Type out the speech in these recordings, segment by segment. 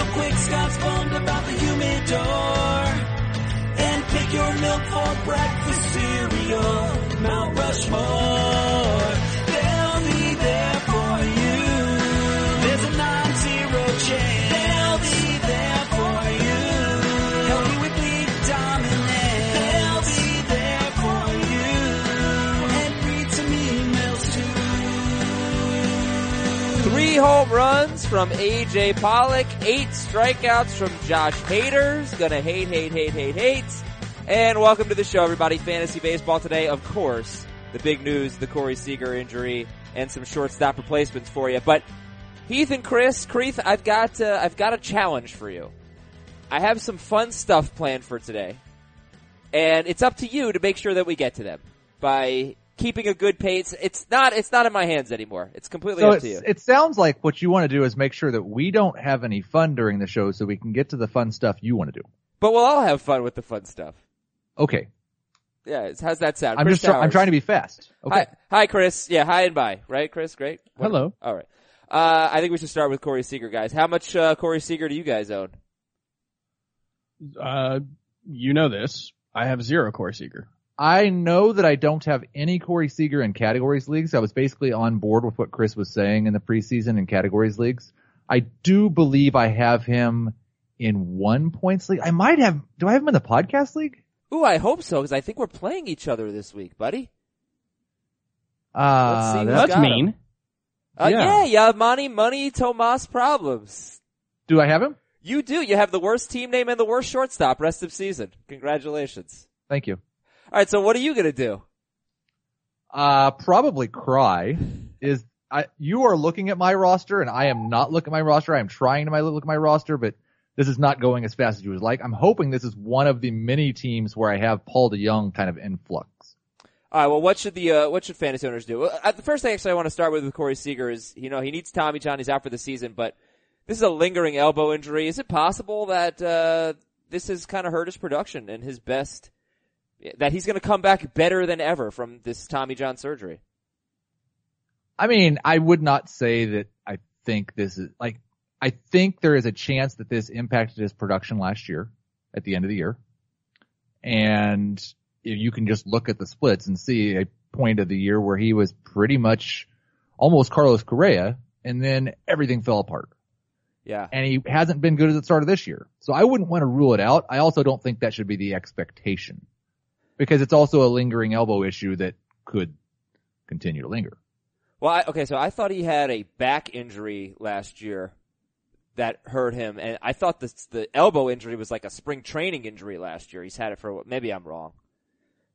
real quick, Scott's bummed about the humidor. And pick your milk for breakfast cereal. Mount Rushmore. They'll be there for you. There's a non-zero chance. They'll be there for you. Dominance. They'll be there for you. And read some emails too. Three home runs from AJ Pollock, eight strikeouts from Josh Haters. Gonna hate, hate, hate, hate, hate. And welcome to the show, everybody. Fantasy baseball today, of course. The big news, the Corey Seager injury, and some shortstop replacements for you. But Heath and Chris, Creeth, I've got uh, I've got a challenge for you. I have some fun stuff planned for today, and it's up to you to make sure that we get to them by keeping a good pace. It's not it's not in my hands anymore. It's completely So up it's, to you. it sounds like what you want to do is make sure that we don't have any fun during the show so we can get to the fun stuff you want to do. But we'll all have fun with the fun stuff. Okay. Yeah, it's, how's that sound? I'm Chris just try- I'm trying to be fast. Okay. Hi, hi, Chris. Yeah, hi and bye. Right, Chris? Great. What- Hello. All right. Uh, I think we should start with Corey Seager, guys. How much uh, Corey Seager do you guys own? Uh, you know this. I have zero Corey Seager. I know that I don't have any Corey Seager in categories leagues. I was basically on board with what Chris was saying in the preseason in categories leagues. I do believe I have him in one points league. I might have, do I have him in the podcast league? Ooh, I hope so, because I think we're playing each other this week, buddy. Uh, Let's see who's that's- mean. Uh, yeah, Yeah. money, Money Tomas problems. do I have him? You do. You have the worst team name and the worst shortstop rest of season. Congratulations. Thank you. All right, so what are you gonna do? Uh, probably cry is I, you are looking at my roster and I am not looking at my roster. I am trying to my, look at my roster, but this is not going as fast as you would like. I'm hoping this is one of the many teams where I have Paul DeJong kind of influx. All right. Well, what should the uh, what should fantasy owners do? Well, uh, the first thing actually I want to start with with Corey Seager is you know he needs Tommy John. He's out for the season, but this is a lingering elbow injury. Is it possible that uh, this has kind of hurt his production and his best? That he's going to come back better than ever from this Tommy John surgery. I mean, I would not say that I think this is like, I think there is a chance that this impacted his production last year at the end of the year. And if you can just look at the splits and see a point of the year where he was pretty much almost Carlos Correa and then everything fell apart. Yeah. And he hasn't been good at the start of this year. So I wouldn't want to rule it out. I also don't think that should be the expectation because it's also a lingering elbow issue that could continue to linger. Well, I, okay, so I thought he had a back injury last year that hurt him, and I thought this, the elbow injury was like a spring training injury last year. He's had it for maybe I'm wrong.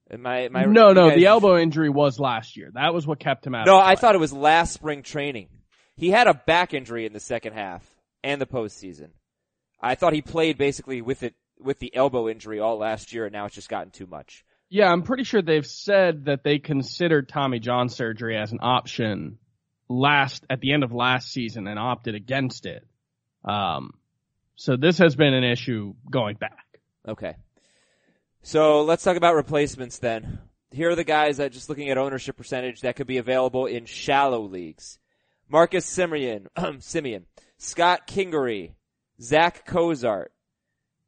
Am I? Am I no, no, the elbow injury was last year. That was what kept him out. No, of I thought it was last spring training. He had a back injury in the second half and the postseason. I thought he played basically with it with the elbow injury all last year, and now it's just gotten too much. Yeah, I'm pretty sure they've said that they considered Tommy John surgery as an option last at the end of last season and opted against it. Um, so this has been an issue going back. Okay. So let's talk about replacements then. Here are the guys that just looking at ownership percentage that could be available in shallow leagues. Marcus Semien, Semien, Scott Kingery, Zach Cozart,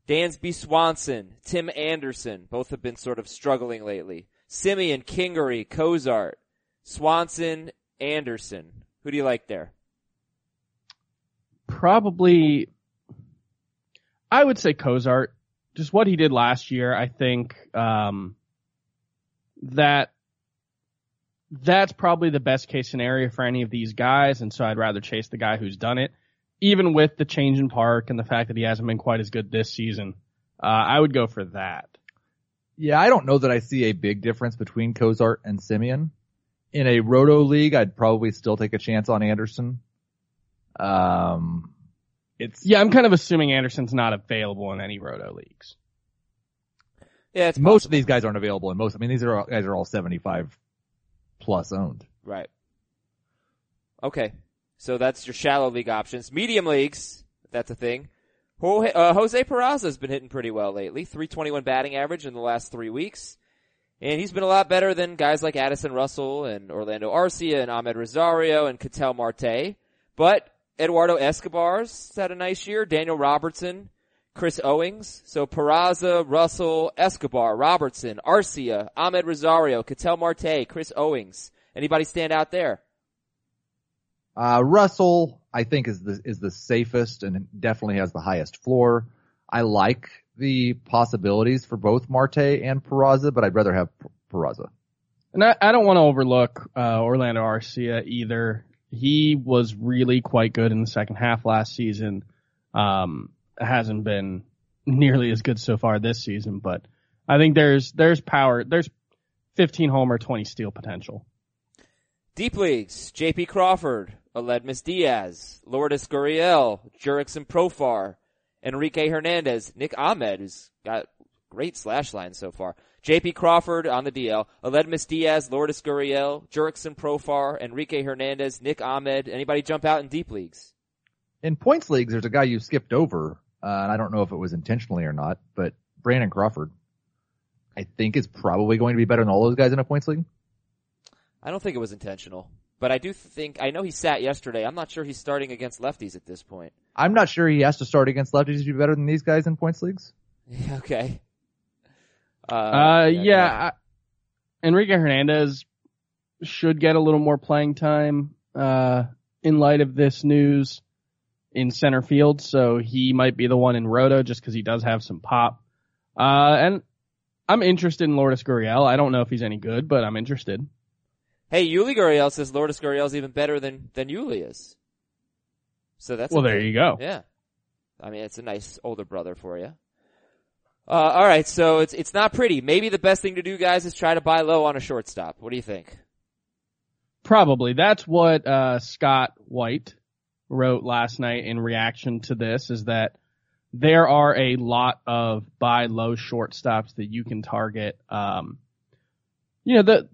Dansby Swanson, Tim Anderson, both have been sort of struggling lately. Semien, Kingery, Cozart, Swanson, Anderson. Who do you like there? Probably, I would say Cozart. Just what he did last year, I think, um, that that's probably the best case scenario for any of these guys, and so I'd rather chase the guy who's done it. Even with the change in park and the fact that he hasn't been quite as good this season, uh, I would go for that. Yeah, I don't know that I see a big difference between Cozart and Semien. In a roto league, I'd probably still take a chance on Anderson. Um, it's Yeah, I'm kind of assuming Anderson's not available in any roto leagues. Yeah, it's most of these guys aren't available in most. I mean, these are all, guys are all 75 plus owned. Right. Okay. So that's your shallow league options. Medium leagues, that's a thing. Uh, Jose Peraza has been hitting pretty well lately. 321 batting average in the last three weeks. And he's been a lot better than guys like Addison Russell and Orlando Arcia and Amed Rosario and Ketel Marte. But Eduardo Escobar's had a nice year. Daniel Robertson, Chris Owings. So Peraza, Russell, Escobar, Robertson, Arcia, Amed Rosario, Ketel Marte, Chris Owings. Anybody stand out there? Uh, Russell, I think is the, is the safest and definitely has the highest floor. I like the possibilities for both Marte and Peraza, but I'd rather have Peraza. And I, I don't want to overlook uh, Orlando Arcia either. He was really quite good in the second half last season. Um, hasn't been nearly as good so far this season, but I think there's there's power. There's 15 homer, 20 steal potential. Deep leagues, JP Crawford, Aledmys Diaz, Lourdes Gurriel, Jurickson Profar, Enrique Hernandez, Nick Ahmed, who's got great slash line so far. JP Crawford on the DL, Aledmys Diaz, Lourdes Gurriel, Jurickson Profar, Enrique Hernandez, Nick Ahmed. Anybody jump out in deep leagues? In points leagues, there's a guy you skipped over, uh, and I don't know if it was intentionally or not, but Brandon Crawford, I think is probably going to be better than all those guys in a points league. I don't think it was intentional, but I do think, I know he sat yesterday. I'm not sure he's starting against lefties at this point. I'm not sure he has to start against lefties to be better than these guys in points leagues. okay. Uh, Uh, yeah, yeah. I, Enrique Hernandez should get a little more playing time uh, in light of this news in center field. So he might be the one in Roto just because he does have some pop. Uh, and I'm interested in Lourdes Gurriel. I don't know if he's any good, but I'm interested. Hey, Yuli Gurriel says Lourdes Gurriel's even better than, than Yuli is. So that's well, there you go. Yeah. I mean, it's a nice older brother for you. Uh, alright, so it's, it's not pretty. Maybe the best thing to do, guys, is try to buy low on a shortstop. What do you think? Probably. That's what uh, Scott White wrote last night in reaction to this is that there are a lot of buy low shortstops that you can target. Um, you know, the,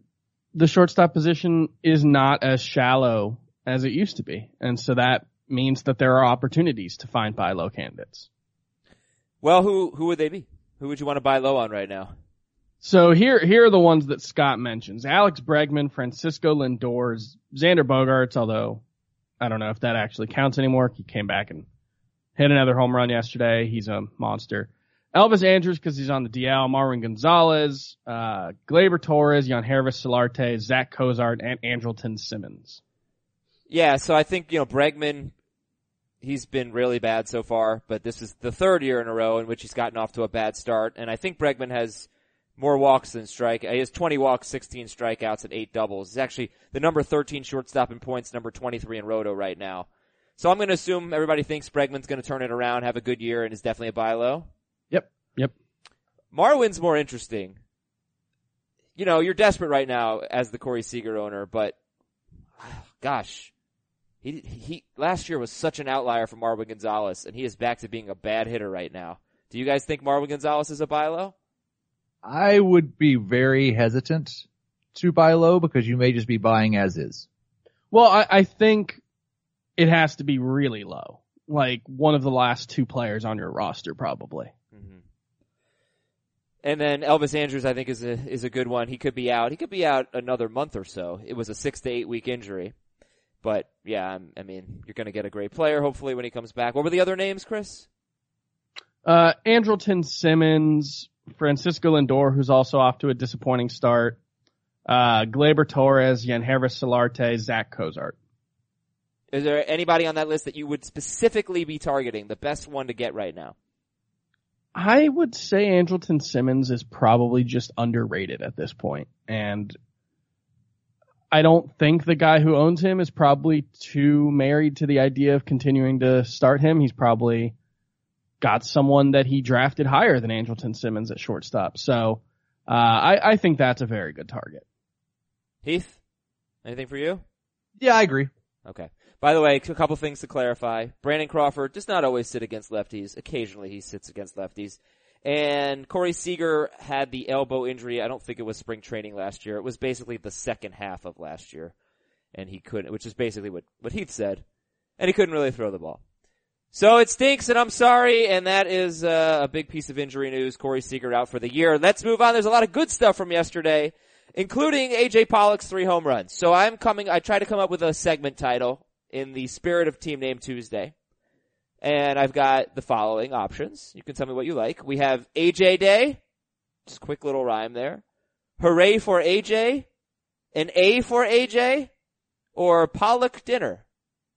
the shortstop position is not as shallow as it used to be. And so that means that there are opportunities to find buy low candidates. Well, who, who would they be? Who would you want to buy low on right now? So here, here are the ones that Scott mentions. Alex Bregman, Francisco Lindor, Xander Bogaerts, although I don't know if that actually counts anymore. He came back and hit another home run yesterday. He's a monster. Elvis Andrus because he's on the DL. Marwin Gonzalez, uh, Gleyber Torres, Yangervis Solarte, Zach Cozart, and Andrelton Simmons. Yeah, so I think, you know, Bregman, he's been really bad so far, but this is the third year in a row in which he's gotten off to a bad start, and I think Bregman has more walks than strike. He has 20 walks, 16 strikeouts, and 8 doubles. He's actually the number 13 shortstop in points, number 23 in roto right now. So I'm going to assume everybody thinks Bregman's going to turn it around, have a good year, and is definitely a buy low. Yep. Yep. Marwin's more interesting. You know, you're desperate right now as the Corey Seager owner, but gosh, he he last year was such an outlier for Marwin Gonzalez, and he is back to being a bad hitter right now. Do you guys think Marwin Gonzalez is a buy low? I would be very hesitant to buy low because you may just be buying as is. Well, I, I think it has to be really low. Like one of the last two players on your roster probably. And then Elvis Andrus, I think, is a is a good one. He could be out. He could be out another month or so. It was a six to eight week injury, but yeah, I'm- I mean, you're going to get a great player hopefully when he comes back. What were the other names, Chris? Uh, Andrelton Simmons, Francisco Lindor, who's also off to a disappointing start. Uh, Gleyber Torres, Yangervis Solarte, Zach Cozart. Is there anybody on that list that you would specifically be targeting? The best one to get right now. I would say Andrelton Simmons is probably just underrated at this point, and I don't think the guy who owns him is probably too married to the idea of continuing to start him. He's probably got someone that he drafted higher than Andrelton Simmons at shortstop. So uh, I, I think that's a very good target. Heath, anything for you? Yeah, I agree. Okay. By the way, a couple things to clarify. Brandon Crawford does not always sit against lefties. Occasionally he sits against lefties. And Corey Seager had the elbow injury. I don't think it was spring training last year. It was basically the second half of last year. And he couldn't, which is basically what, what Heath said. And he couldn't really throw the ball. So it stinks and I'm sorry. And that is uh, a big piece of injury news. Corey Seager out for the year. Let's move on. There's a lot of good stuff from yesterday, including AJ Pollock's three home runs. So I'm coming, I tried to come up with a segment title in the spirit of Team Name Tuesday. And I've got the following options. You can tell me what you like. We have AJ Day. Just quick little rhyme there. Hooray for AJ. An A for AJ. Or Pollock dinner.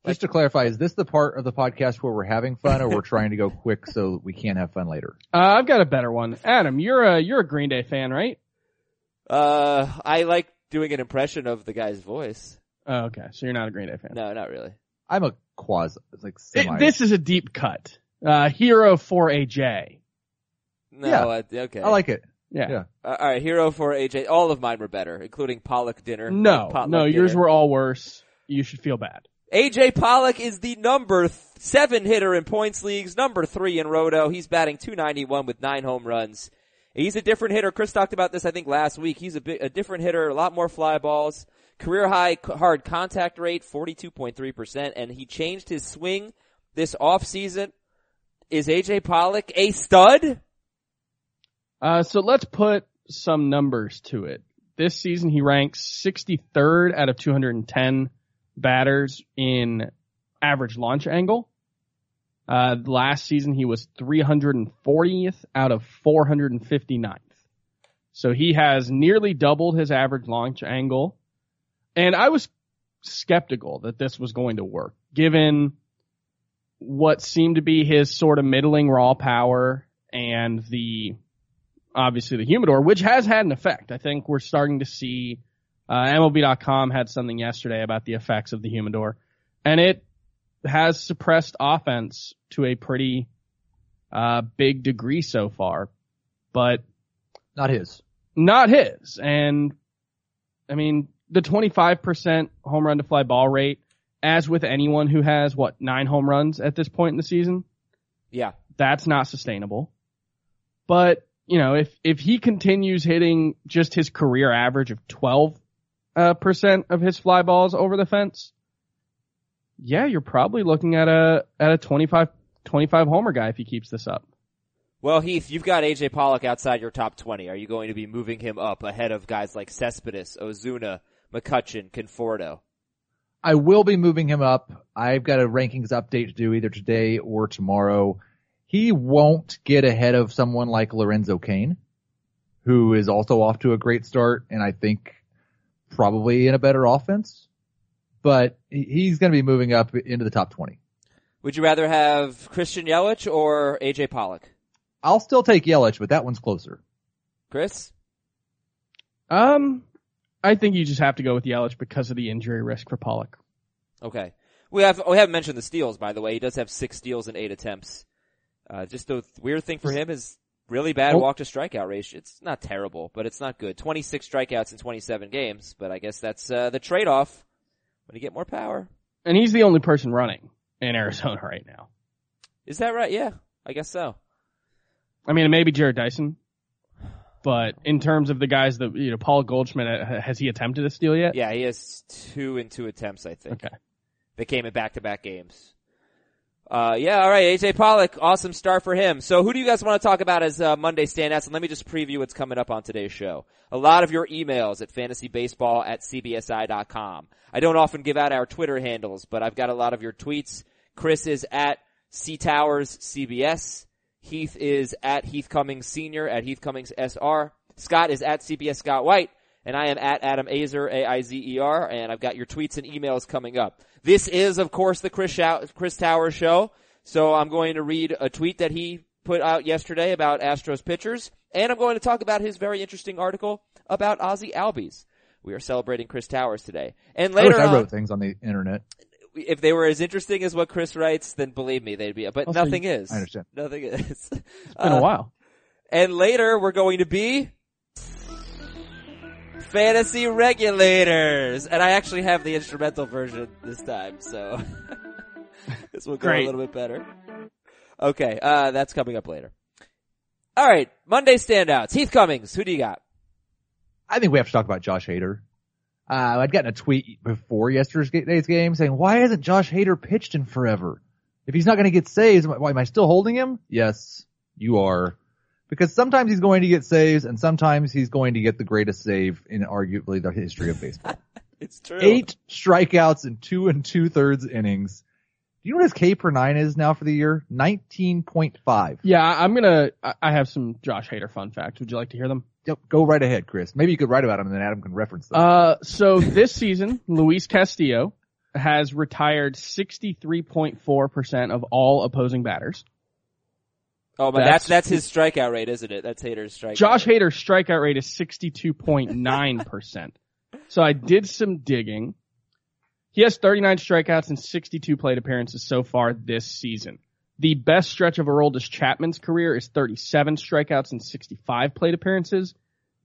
Just to clarify, is this the part of the podcast where we're having fun or we're trying to go quick so we can't have fun later? Uh, I've got a better one. Adam, you're a you're a Green Day fan, right? Uh, I like doing an impression of the guy's voice. Oh, okay, so you're not a Green Day fan. No, not really. I'm a quasi, it's like It- this is a deep cut. Uh, Hero for AJ. No, Yeah. uh, okay. I like it. Yeah. Yeah. Uh, all right, hero for AJ. All of mine were better, including Pollock dinner. No, Potluck no, yours dinner. were all worse. You should feel bad. AJ Pollock is the number th- seven hitter in points leagues, number three in Roto. He's batting 291 with nine home runs. He's a different hitter. Chris talked about this, I think, last week. He's a bit, a different hitter, a lot more fly balls. Career high hard contact rate, 42.3%, and he changed his swing this offseason. Is AJ Pollock a stud? Uh, so let's put some numbers to it. This season he ranks 63rd out of 210 batters in average launch angle. Uh, last season he was 340th out of 459th. So he has nearly doubled his average launch angle. And I was skeptical that this was going to work given what seemed to be his sort of middling raw power and the obviously the humidor, which has had an effect. I think we're starting to see, uh, MLB.com had something yesterday about the effects of the humidor and it has suppressed offense to a pretty, uh, big degree so far, but Not his. not his. And I mean, the 25% home run to fly ball rate, as with anyone who has what, nine home runs at this point in the season, Yeah. that's not sustainable. But, you know, if, if he continues hitting just his career average of 12, uh, percent of his fly balls over the fence, yeah, you're probably looking at a, at a 25, 25 homer guy if he keeps this up. Well, Heath, you've got AJ Pollock outside your top 20. Are you going to be moving him up ahead of guys like Cespedes, Ozuna, McCutchen, Conforto? I will be moving him up. I've got a rankings update to do either today or tomorrow. He won't get ahead of someone like Lorenzo Cain, who is also off to a great start and I think probably in a better offense. But he's going to be moving up into the top 20. Would you rather have Christian Yelich or AJ Pollock? I'll still take Yelich, but that one's closer. Chris? Um, I think you just have to go with Yelich because of the injury risk for Pollock. Okay. We have, we haven't mentioned the steals, by the way. He does have six steals in eight attempts. Uh, just the weird thing for him is really bad Oh. walk to strikeout ratio. It's not terrible, but it's not good. 26 strikeouts in 27 games, but I guess that's, uh, the trade-off when you get more power. And he's the only person running in Arizona right now. Is that right? Yeah, I guess so. I mean, maybe Jarrod Dyson, but in terms of the guys that, you know, Paul Goldschmidt, uh, has he attempted a steal yet? Yeah, he has two in two attempts, I think. Okay. They came in back-to-back games. Uh, yeah, all right, AJ Pollock, awesome start for him. So who do you guys want to talk about as uh, Monday standouts? And let me just preview what's coming up on today's show. A lot of your emails at fantasybaseball at cbsi.com. I don't often give out our Twitter handles, but I've got a lot of your tweets. Chris is at C Towers CBS. Heath is at Heath Cummings Senior at Heath Cummings SR. Scott is at CBS Scott White. And I am at Adam Aizer, A-I-Z-E-R, and I've got your tweets and emails coming up. This is, of course, the Chris, Shou- Chris Towers show. So I'm going to read a tweet that he put out yesterday about Astros pitchers, and I'm going to talk about his very interesting article about Ozzy Albies. We are celebrating Chris Towers today. And I later I on, wrote things on the internet. If they were as interesting as what Chris writes, then believe me, they'd be, but Also, nothing is. I understand. Nothing is. It's been a while. And later we're going to be fantasy regulators. And I actually have the instrumental version this time, so this will go a little bit better. Okay, uh, that's coming up later. Alright, Monday standouts. Heath Cummings, who do you got? I think we have to talk about Josh Hader. Uh, I'd gotten a tweet before yesterday's game saying, why hasn't Josh Hader pitched in forever? If he's not going to get saves, why am I still holding him? Yes, you are. Because sometimes he's going to get saves and sometimes he's going to get the greatest save in arguably the history of baseball. It's true. Eight strikeouts in two and two thirds innings. Do you know what his K per nine is now for the year? 19.5. Yeah, I'm gonna. I- I have some Josh Hader fun facts. Would you like to hear them? Yep, go right ahead, Chris. Maybe you could write about him and then Adam can reference them. Uh, so this season, Luis Castillo has retired 63.4% of all opposing batters. oh, but that's- that's that's his strikeout rate, isn't it? That's Hader's strikeout. Josh rate. Hader's strikeout rate is 62.9%. so I did some digging. He has 39 strikeouts and 62 plate appearances so far this season. The best stretch of Aroldis Chapman's career is 37 strikeouts and 65 plate appearances.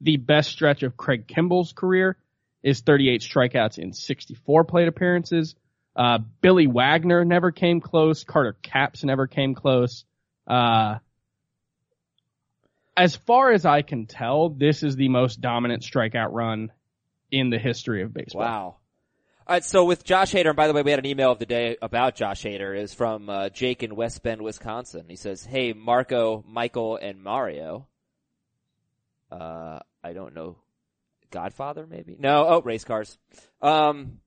The best stretch of Craig Kimbrel's career is 38 strikeouts and 64 plate appearances. Uh, Billy Wagner never came close. Carter Capps never came close. Uh, as far as I can tell, this is the most dominant strikeout run in the history of baseball. Wow. Right, so with Josh Hader, and by the way, we had an email of the day about Josh Hader, is from uh, Jake in West Bend, Wisconsin. He says, "Hey, Marco, Michael, and Mario. Uh, I don't know, Godfather maybe? No, oh, race cars. Um,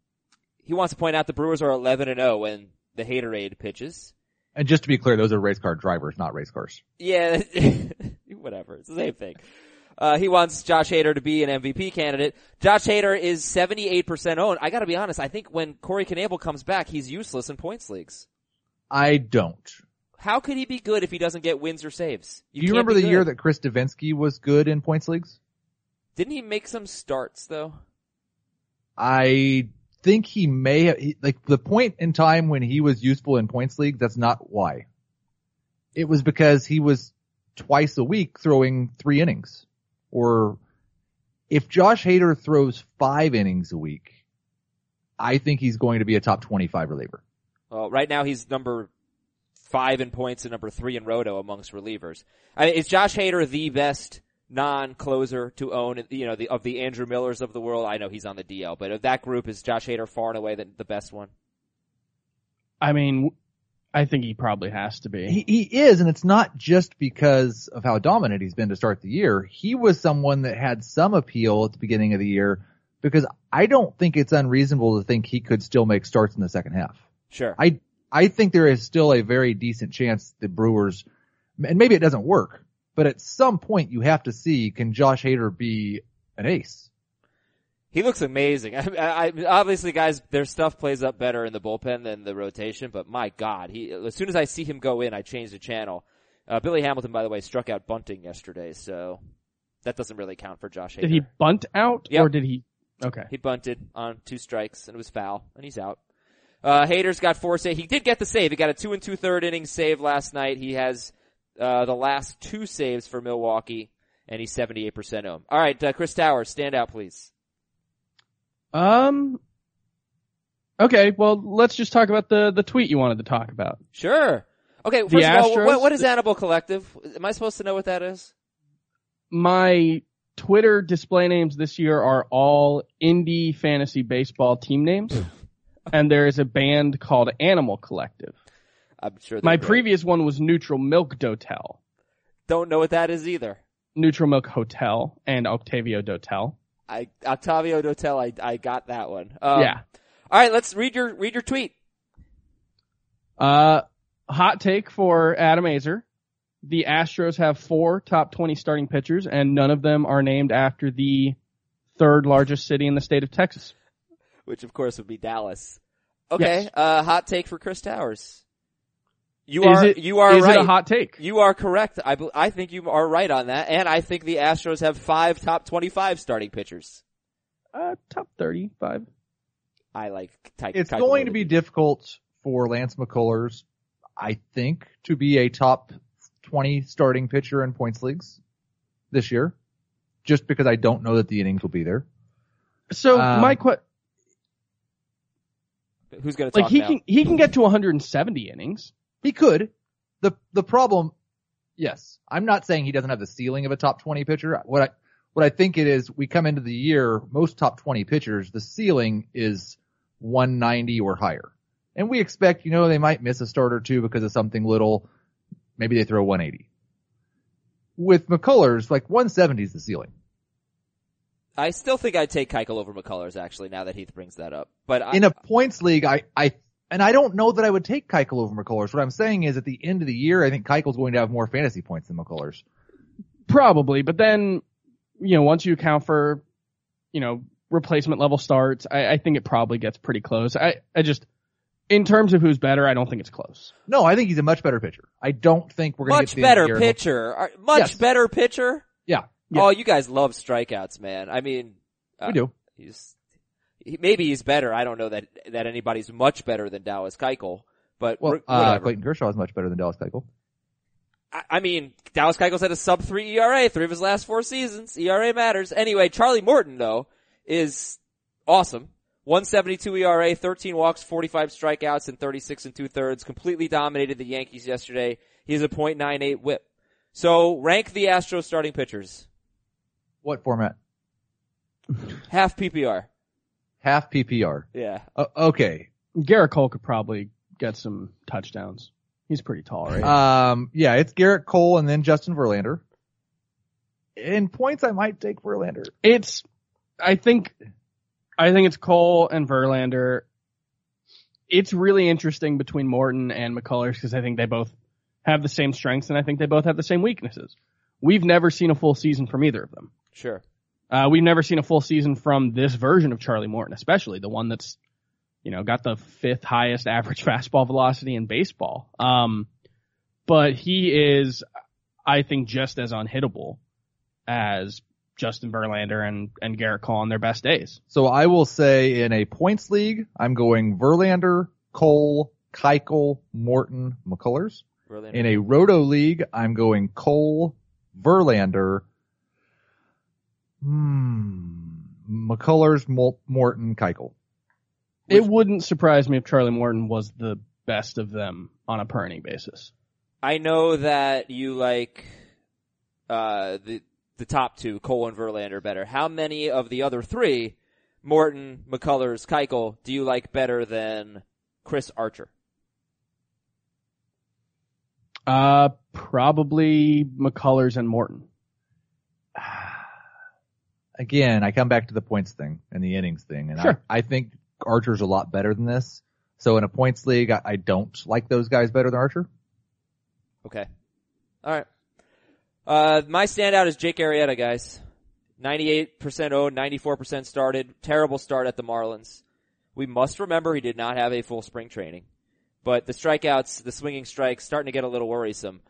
he wants to point out the Brewers are 11 and 0 when the Haterade pitches. and just to be clear, those are race car drivers, not race cars. Yeah, whatever. It's the same thing. Uh, he wants Josh Hader to be an MVP candidate. Josh Hader is 78% owned. I gotta be honest, I think when Corey Knebel comes back, he's useless in points leagues. I don't. How could he be good if he doesn't get wins or saves? Do you remember be the year that Chris Devenski was good in points leagues? Didn't he make some starts though? I think he may have, he, like the point in time when he was useful in points league, that's not why. It was because he was twice a week throwing three innings. Or if Josh Hader throws five innings a week, I think he's going to be a top 25 reliever. Well, right now he's number five in points and number three in roto amongst relievers. I is Josh Hader the best non-closer to own, you know, the, of the Andrew Millers of the world? I know he's on the DL, but of that group, is Josh Hader far and away the, the best one? I mean, I think he probably has to be. He, he is, and it's not just because of how dominant he's been to start the year. He was someone that had some appeal at the beginning of the year because I don't think it's unreasonable to think he could still make starts in the second half. Sure. I I think there is still a very decent chance the Brewers, and maybe it doesn't work, but at some point you have to see can Josh Hader be an ace? He looks amazing. I, I, obviously, guys, their stuff plays up better in the bullpen than the rotation. But my God, he as soon as I see him go in, I change the channel. Uh, Billy Hamilton, by the way, struck out bunting yesterday, so that doesn't really count for Josh Hader. Did he bunt out Yep. or did he? Okay. He bunted on two strikes and it was foul, and he's out. Uh, Hader's got four save. He did get the save. He got a two and two third inning save last night. He has uh, the last two saves for Milwaukee, and he's seventy eight percent home. All right, uh, Chris Towers, stand out, please. Um. Okay, well, let's just talk about the the tweet you wanted to talk about. Sure. Okay, first The of all, Astros- what, what is Animal Collective? Am I supposed to know what that is? My Twitter display names this year are all indie fantasy baseball team names, and there is a band called Animal Collective. I'm sure. My great. previous one was Neutral Milk Dotel, don't know what that is either. Neutral Milk Hotel, and Octavio Dotel. I Octavio Dotel. I I got that one. Um, yeah. All right, let's read your read your tweet. Uh, hot take for Adam Aizer. The Astros have four top 20 starting pitchers and none of them are named after the third largest city in the state of Texas. which of course would be Dallas. Okay, Yes. uh, hot take for Chris Towers. You Is are it- you are Is right. it a hot take? you are correct. I I think you are right on that, and I think the Astros have five top twenty-five starting pitchers. Uh, top 35. I like. Ty- It's Keuchel going more to be difficult for Lance McCullers, I think, to be a top 20 starting pitcher in points leagues this year, just because I don't know that the innings will be there. So Um, my question. Who's going to talk like he now? can he can get to 170 innings. He could. The the problem yes, I'm not saying he doesn't have the ceiling of a top 20 pitcher. What I what I think it is we come into the year most top 20 pitchers the ceiling is 190 or higher. And we expect, you know, they might miss a start or two because of something little. Maybe they throw 180. With McCullers, like 170 is the ceiling. I still think I'd take Keuchel over McCullers actually now that Heath brings that up. But I, In a points league, I, I, and I don't know that I would take Keuchel over McCullers. What I'm saying is at the end of the year, I think Keuchel's going to have more fantasy points than McCullers. Probably, but then, you know, once you account for, you know, replacement level starts, I, I think it probably gets pretty close. I, I just, in terms of who's better, I don't think it's close. No, I think he's a much better pitcher. I don't think we're going to much get to the end of better pitcher. Are- Much Yes. better pitcher. Yeah, Oh, you guys love strikeouts, man. I mean, uh, we do. He's he, maybe he's better. I don't know that that anybody's much better than Dallas Keuchel, but Well, uh. Clayton Kershaw is much better than Dallas Keuchel. I, I mean, Dallas Keuchel's had a sub three ERA three of his last four seasons. ERA matters. Anyway, Charlie Morton though is awesome. 172 ERA, 13 walks, 45 strikeouts, and 36 and two thirds. Completely dominated the Yankees yesterday. He has a .98 WHIP. So rank the Astros starting pitchers. What format? Half PPR. Half PPR. Yeah. Uh, okay. Gerrit Cole could probably get some touchdowns. He's pretty tall, right? Um, yeah, it's Gerrit Cole and then Justin Verlander. In points, I might take Verlander. it's, I think, I think it's Cole and Verlander. It's really interesting between Morton and McCullers because I think they both have the same strengths and I think they both have the same weaknesses. We've never seen a full season from either of them. Sure. Uh, we've never seen a full season from this version of Charlie Morton, especially the one that's, you know, got the fifth highest average fastball velocity in baseball. Um, but he is, I think, just as unhittable as Justin Verlander and, and Gerrit Cole on their best days. So I will say in a points league, I'm going Verlander, Cole, Keuchel, Morton, McCullers. Verlander. In a Roto league, I'm going Cole, Verlander, hmm, McCullers, Mol- Morton, Keuchel. It wouldn't surprise me if Charlie Morton was the best of them on a per inning basis. I know that you like uh, the the top two, Cole and Verlander, better. How many of the other three, Morton, McCullers, Keuchel, do you like better than Chris Archer? Uh, probably McCullers and Morton. Again, I come back to the points thing and the innings thing, and Sure. I, I think Archer's a lot better than this. So in a points league, I, I don't like those guys better than Archer. Okay. All right. Uh, my standout is Jake Arrieta, guys. 98% owned, 94% started. Terrible start at the Marlins. We must remember he did not have a full spring training. But the strikeouts, the swinging strikes, starting to get a little worrisome.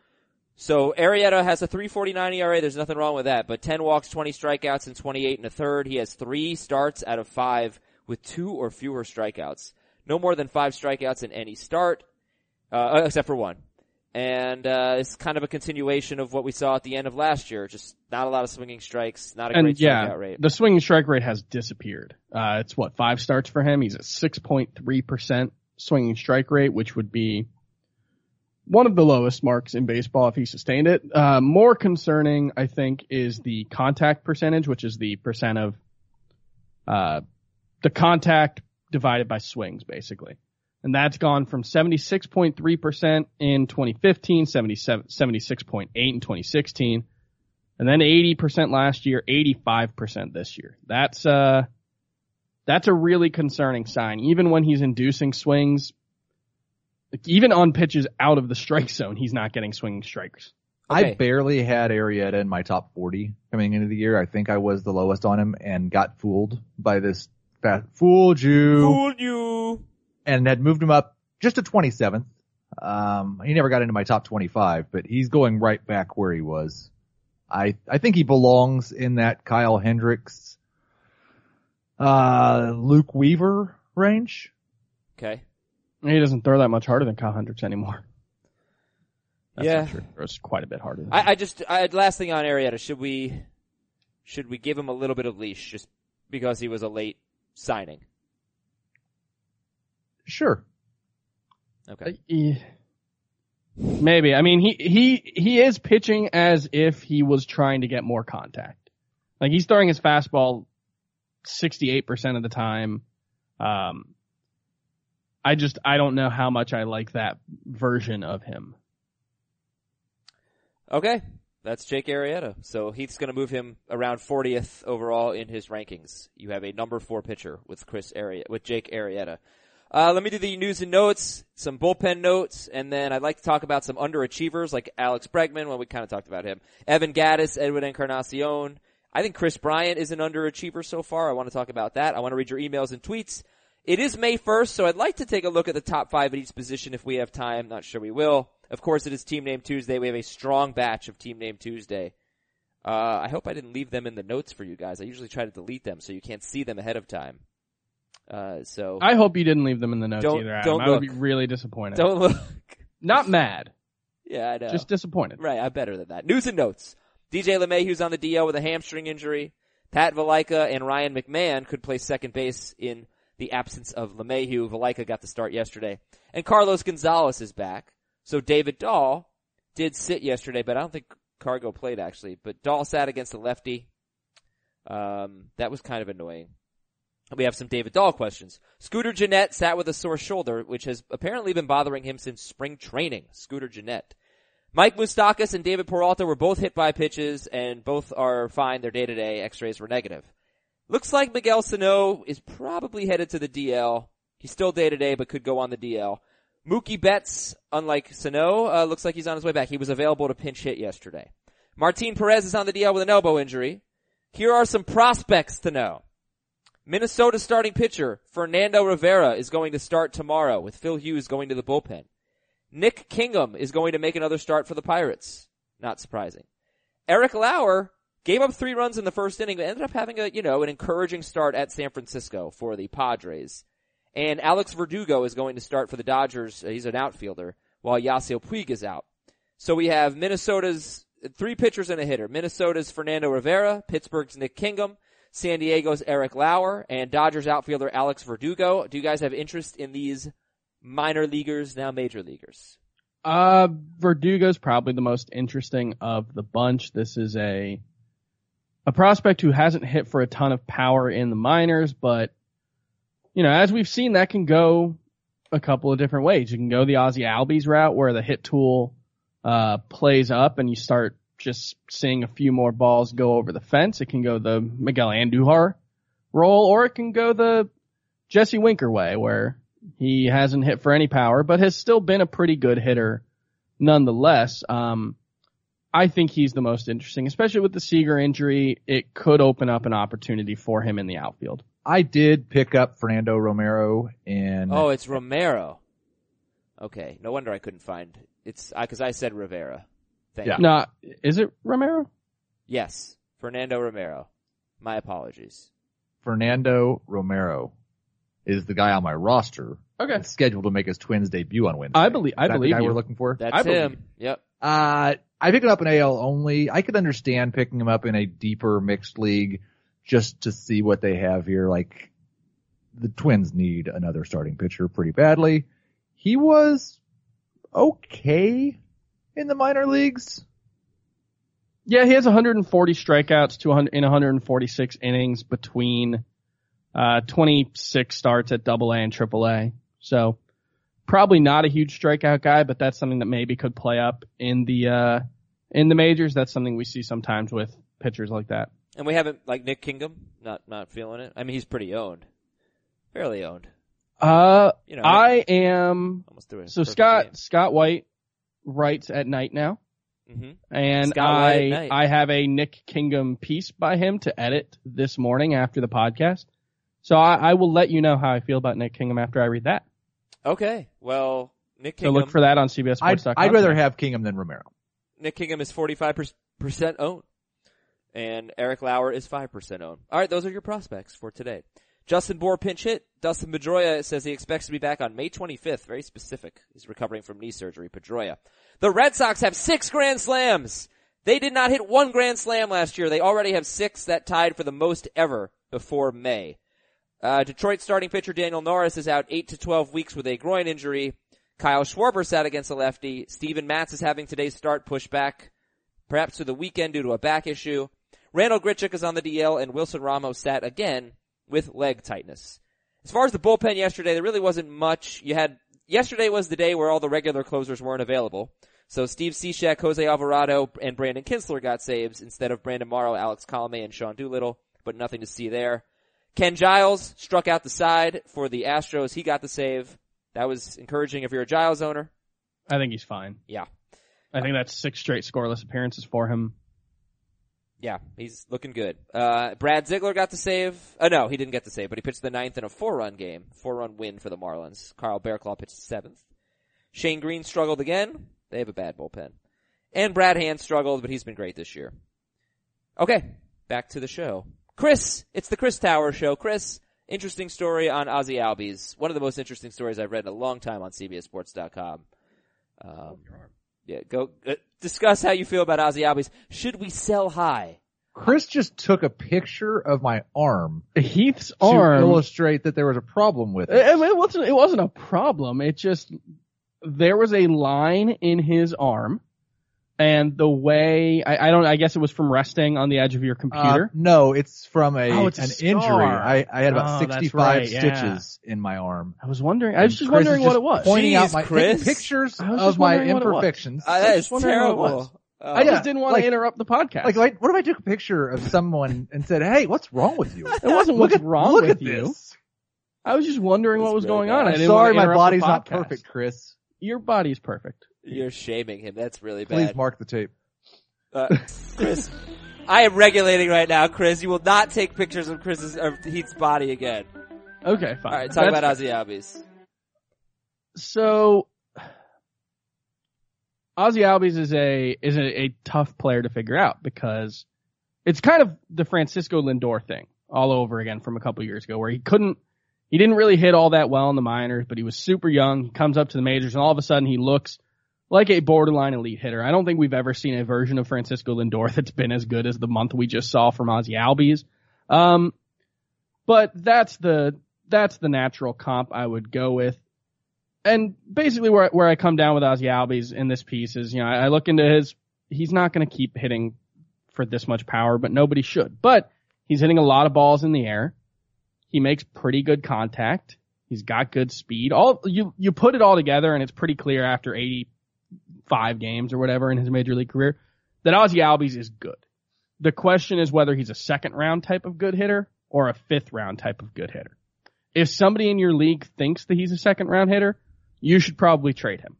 So Arrieta has a 349 ERA. There's nothing wrong with that. But 10 walks, 20 strikeouts, and 28 and a third. He has three starts out of five with two or fewer strikeouts. No more than five strikeouts in any start, uh, except for one. And uh, it's kind of a continuation of what we saw at the end of last year. Just not a lot of swinging strikes, not a And great yeah, strikeout rate. the swinging strike rate has disappeared. Uh, it's what, five starts for him? He's at 6.3% swinging strike rate, which would be one of the lowest marks in baseball if he sustained it. Uh, more concerning, I think, is the contact percentage, which is the percent of, uh, the contact divided by swings, basically. And that's gone from 76.3% in 2015, 77, 76.8 in 2016, and then 80% last year, 85% this year. That's, uh, that's a really concerning sign. Even when he's inducing swings, like, even on pitches out of the strike zone, he's not getting swinging strikes. Okay. I barely had Arrieta in my top 40 coming into the year. I think I was the lowest on him and got fooled by this fat, fooled you Fooled you. and had moved him up just to 27th. Um, he never got into my top 25, but he's going right back where he was. I, I think he belongs in that Kyle Hendricks, uh, Luke Weaver range. Okay. He doesn't throw that much harder than Kyle Hendricks anymore. That's Yeah. true. Throws quite a bit harder. Than I, I just, I, last thing on Arrieta, should we, should we give him a little bit of leash just because he was a late signing? Sure. Okay. Yeah. Maybe. I mean, he, he, he is pitching as if he was trying to get more contact. Like he's throwing his fastball 68% of the time. Um, I just, I don't know how much I like that version of him. Okay. That's Jake Arrieta. So Heath's going to move him around 40th overall in his rankings. You have a number four pitcher with Chris Arrieta, with Jake Arrieta. Uh, let me do the news and notes, some bullpen notes, and then I'd like to talk about some underachievers like Alex Bregman. Well, we kind of talked about him. Evan Gattis, Edwin Encarnacion. I think Kris Bryant is an underachiever so far. I want to talk about that. I want to read your emails and tweets. It is May 1st, so I'd like to take a look at the top five at each position if we have time. Not sure we will. Of course, it is Team Name Tuesday. We have a strong batch of Team Name Tuesday. Uh, I hope I didn't leave them in the notes for you guys. I usually try to delete them so you can't see them ahead of time. Uh, so I hope you didn't leave them in the notes Don't- either. Adam. don't I would be really disappointed. don't look. Not mad, Yeah, I know. just disappointed. Right, I'm better than that. News and notes. DJ LeMahieu's on the DL with a hamstring injury. Pat Valaika and Ryan McMahon could play second base in the absence of LeMahieu. Valaika got the start yesterday. And Carlos Gonzalez is back. So David Dahl did sit yesterday, but I don't think Cargo played actually. But Dahl sat against the lefty. Um, that was kind of annoying. We have some David Dahl questions. Scooter Gennett sat with a sore shoulder, which has apparently been bothering him since spring training. Scooter Gennett. Mike Moustakas and David Peralta were both hit by pitches and both are fine. Their day-to-day x-rays were negative. Looks like Miguel Sano is probably headed to the DL. He's still day-to-day but could go on the DL. Mookie Betts, unlike Sano, uh, looks like he's on his way back. He was available to pinch hit yesterday. Martin Perez is on the DL with an elbow injury. Here are some prospects to know. Minnesota starting pitcher Fernando Rivera is going to start tomorrow with Phil Hughes going to the bullpen. Nick Kingham is going to make another start for the Pirates. Not surprising. Eric Lauer gave up three runs in the first inning, but ended up having a, you know, an encouraging start at San Francisco for the Padres. And Alex Verdugo is going to start for the Dodgers. Uh, He's an outfielder while Yasiel Puig is out. So we have Minnesota's three pitchers and a hitter. Minnesota's Fernando Rivera, Pittsburgh's Nick Kingham, San Diego's Eric Lauer, and Dodgers outfielder Alex Verdugo. Do you guys have interest in these minor leaguers, now major leaguers? Uh, Verdugo's probably the most interesting of the bunch. This is a a prospect who hasn't hit for a ton of power in the minors, but you know, as we've seen, that can go a couple of different ways. You can go the Ozzy Albies route where the hit tool uh, plays up and you start just seeing a few more balls go over the fence. It can go the Miguel Andujar role, or it can go the Jesse Winker way where he hasn't hit for any power, but has still been a pretty good hitter nonetheless. Um, I think he's the most interesting, especially with the Seager injury. It could open up an opportunity for him in the outfield. I did pick up Fernando Romero and Oh, it's Romero. Okay, no wonder I couldn't find it's because I said Rivera. Thank Yeah. you. No, is it Romero? Yes, Fernando Romero. My apologies. Fernando Romero is the guy on my roster Okay. scheduled to make his Twins debut on Wednesday. I believe- I Is that the believe guy you. we're looking for. That's I believe him. Yep. Uh, I pick him up in AL only. I could understand picking him up in a deeper mixed league just to see what they have here. Like the Twins need another starting pitcher pretty badly. He was okay in the minor leagues. Yeah, he has 140 strikeouts to 100 in 146 innings between uh, 26 starts at Double A and Triple A. So probably not a huge strikeout guy, but that's something that maybe could play up in the uh, in the majors. That's something we see sometimes with pitchers like that. And we haven't like Nick Kingham. Not not feeling it. I mean, he's pretty owned, fairly owned. Uh, You know, I am almost through so Scott Scott White writes at night now. mm-hmm. And Scott I. I have a Nick Kingham piece by him to edit this morning after the podcast. So I, I will let you know how I feel about Nick Kingham after I read that. Okay. Well, Nick So look for that on I'd, CBSSports.com. I'd rather have Kingham than Romero. Nick Kingham is 45% owned. And Eric Lauer is 5% owned. Alright, those are your prospects for today. Justin Bour pinch hit. Dustin Pedroia says he expects to be back on May 25th. Very specific. He's recovering from knee surgery. Pedroia. The Red Sox have six grand slams. They did not hit one grand slam last year. They already have six that tied for the most ever before May. Uh, Detroit starting pitcher Daniel Norris is out 8 to 12 weeks with a groin injury. Kyle Schwarber sat against a lefty. Steven Matz is having today's start pushed back, perhaps to the weekend due to a back issue. Randal Grichuk is on the DL and Wilson Ramos sat again with leg tightness. As far as the bullpen yesterday, there really wasn't much. You had, yesterday was the day where all the regular closers weren't available. So Steve Cishek, Jose Alvarado, and Brandon Kintzler got saves instead of Brandon Morrow, Alex Colome, and Sean Doolittle, but nothing to see there. Ken Giles struck out the side for the Astros. He got the save. That was encouraging if you're a Giles owner. I think he's fine. Yeah. I think that's six straight scoreless appearances for him. Yeah, he's looking good. Uh, Brad Ziegler got the save. Uh, no, he didn't get the save, but he pitched the ninth in a four-run game, four-run win for the Marlins. Kyle Barraclough pitched the seventh. Shane Greene struggled again. They have a bad bullpen. And Brad Hand struggled, but he's been great this year. Okay, back to the show. Chris, it's the Chris Tower show. Chris, interesting story on Ozzy Albies. One of the most interesting stories I've read in a long time on CBSSports.com. Um, yeah, go uh, discuss how you feel about Ozzy Albies. Should we sell high? Chris just took a picture of my arm Heath's to arm. illustrate that there was a problem with It, it. it wasn't. It wasn't a problem. It just there was a line in his arm, and the way I, I don't. I guess it was from resting on the edge of your Uh, computer. no, it's from a Oh, it's a an scar. injury. I, I had Oh, about that's 65 right, yeah. stitches in my arm. I was wondering. I was just Chris is wondering what it was. Pointing Jeez, out my Chris. pictures of my wondering what was. imperfections. Uh, that is just wondering what it was. terrible. Uh, I just yeah, didn't want like- to interrupt the podcast. Like, like, what if I took a picture of someone and said, "Hey, what's wrong with you?" it wasn't look what's at, wrong look with at you. this. I was just wondering what was really going bad. on. I I'm I'm didn't want sorry, my body's not perfect, Chris. Your body's perfect. You're shaming him. That's really bad. Please mark the tape. Uh, Chris, I am regulating right now, Chris. You will not take pictures of Chris's of Heath's body again. Okay, fine. All right, talk That's- about Ozzy Albies. So Ozzy Albies is a is a, a tough player to figure out because it's kind of the Francisco Lindor thing all over again from a couple years ago where he couldn't he didn't really hit all that well in the minors, but he was super young. He comes up to the majors and all of a sudden he looks like a borderline elite hitter. I don't think we've ever seen a version of Francisco Lindor that's been as good as the month we just saw from Ozzy Albies. Um, but that's the that's the natural comp I would go with and basically where where I come down with Ozzy Albies in this piece is, you know, I, I look into his. He's not going to keep hitting for this much power, but nobody should. But he's hitting a lot of balls in the air. He makes pretty good contact. He's got good speed. All you you put it all together, and it's pretty clear after 85 games or whatever in his major league career that Ozzy Albies is good. The question is whether he's a second round type of good hitter or a fifth round type of good hitter. If somebody in your league thinks that he's a second round hitter, you should probably trade him.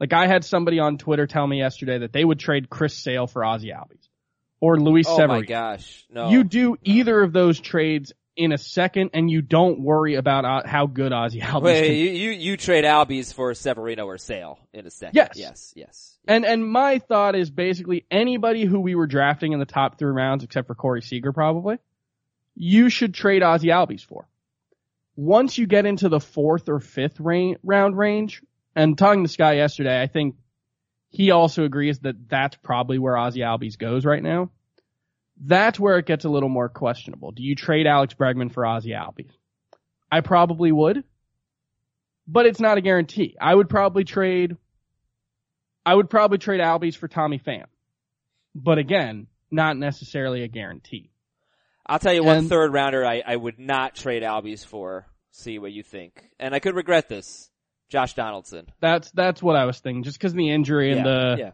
Like I had somebody on Twitter tell me yesterday that they would trade Chris Sale for Ozzy Albies or Luis Oh Severino. my gosh, no. You do either of those trades in a second, and you don't worry about uh, how good Ozzy Albies Wait, can you, you you trade Albies for Severino or Sale in a second. Yes. yes, yes. And and my thought is basically anybody who we were drafting in the top three rounds, except for Corey Seager, probably, you should trade Ozzy Albies for. Once you get into the fourth or fifth ra- round range, and talking to guy yesterday, I think he also agrees that that's probably where Ozzy Albies goes right now. That's where it gets a little more questionable. Do you trade Alex Bregman for Ozzy Albies? I probably would, but it's not a guarantee. I would probably trade I would probably trade Albies for Tommy Pham. But again, not necessarily a guarantee. I'll tell you one third rounder I, I would not trade Albies for. See what you think. And I could regret this. Josh Donaldson. That's that's what I was thinking, just because of the injury and yeah, the yeah.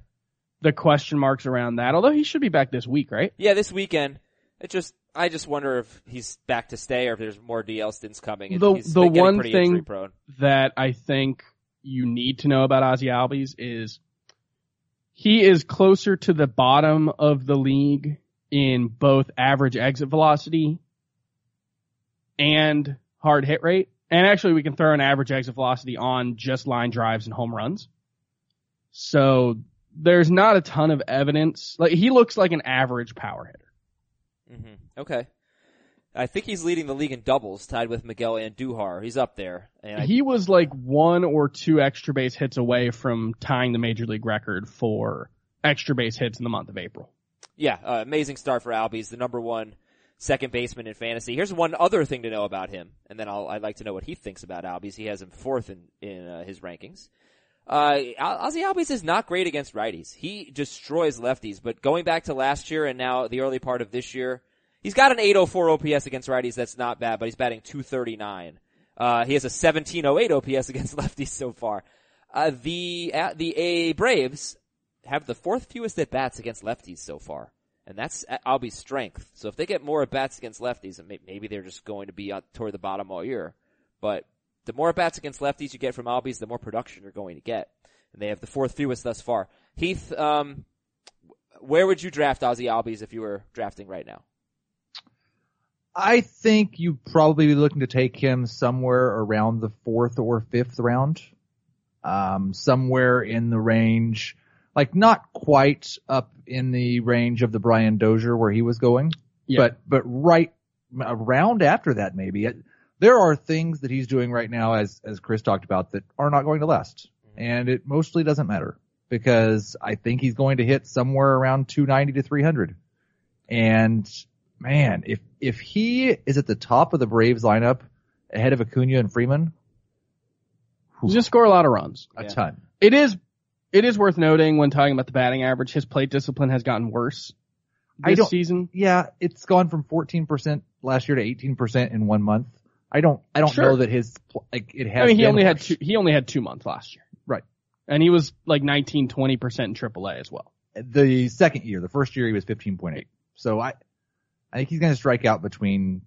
The question marks around that. Although he should be back this week, right? Yeah, this weekend. It just I just wonder if he's back to stay or if there's more DL stints coming. The- he's the one thing- prone. That I think you need to know about Ozzy Albies is he is closer to the bottom of the league in both average exit velocity and hard hit rate. And actually we can throw an average exit velocity on just line drives and home runs. So there's not a ton of evidence. Like he looks like an average power hitter. Mm-hmm. Okay. I think he's leading the league in doubles, tied with Miguel Andujar. He's up there. And I, He was like one or two extra base hits away from tying the major league record for extra base hits in the month of April. yeah, uh, amazing start for Albies, the number one second baseman in fantasy. Here's one other thing to know about him, and then I'll, I'd like to know what he thinks about Albies. He has him fourth in, in uh, his rankings. Uh, Ozzy Albies is not great against righties. He destroys lefties, but going back to last year and now the early part of this year, he's got an 804 OPS against righties. That's not bad, but he's batting 239. Uh, he has a 1708 OPS against lefties so far. Uh, the, uh, the A Braves have the fourth fewest at bats against lefties so far. And that's Albies' strength. So if they get more at bats against lefties, maybe they're just going to be toward the bottom all year. But the more at bats against lefties you get from Albies, the more production you're going to get. And they have the fourth fewest thus far. Heath, um, where would you draft Ozzy Albies if you were drafting right now? I think you'd probably be looking to take him somewhere around the fourth or fifth round. Um, somewhere in the range, like not quite up in the range of the Brian Dozier where he was going, yeah. but, but right around after that maybe. There are things that he's doing right now as, as Chris talked about that are not going to last. Mm-hmm. And it mostly doesn't matter because I think he's going to hit somewhere around 290 to 300. And man, if if he is at the top of the Braves lineup ahead of Acuna and Freeman, he's gonna score a lot of runs. A yeah. ton. It is it is worth noting when talking about the batting average, his plate discipline has gotten worse this season. Yeah, it's gone from 14% last year to 18% in one month. I don't I don't sure. know that his like it has. I mean, he only worse. had two, he only had two months last year. Right. And he was like 19, 20% in AAA as well. The second year, the first year he was 15.8. So I, I think he's going to strike out between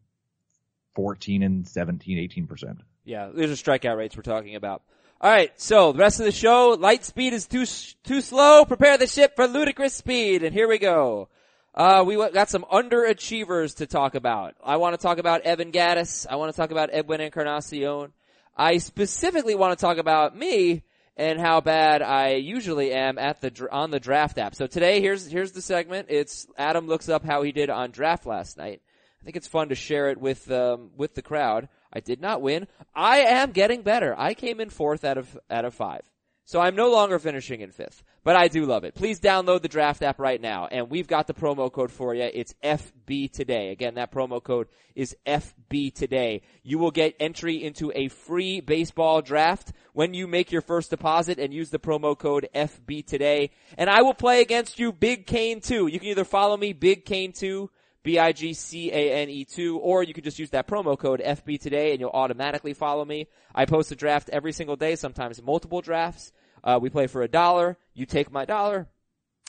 14 and 17, 18%. Yeah, these are strikeout rates we're talking about. All right, so the rest of the show, light speed is too too slow. Prepare the ship for ludicrous speed, and here we go. Uh, we got some underachievers to talk about. I want to talk about Evan Gattis. I want to talk about Edwin Encarnacion. I specifically want to talk about me and how bad I usually am at the on the draft app. So today, here's here's the segment. It's Adam looks up how he did on draft last night. I think it's fun to share it with um, with the crowd. I did not win. I am getting better. I came in fourth out of out of five. So I'm no longer finishing in fifth, but I do love it. Please download the draft app right now. And we've got the promo code for you. It's FB today. Again, that promo code is FB today. You will get entry into a free baseball draft when you make your first deposit and use the promo code FB today. And I will play against you Big Cane 2. You can either follow me Big Cane 2 B-I-G-C-A-N-E 2, or you can just use that promo code FB today and you'll automatically follow me. I post a draft every single day, sometimes multiple drafts. Uh, we play for a dollar. You take my dollar,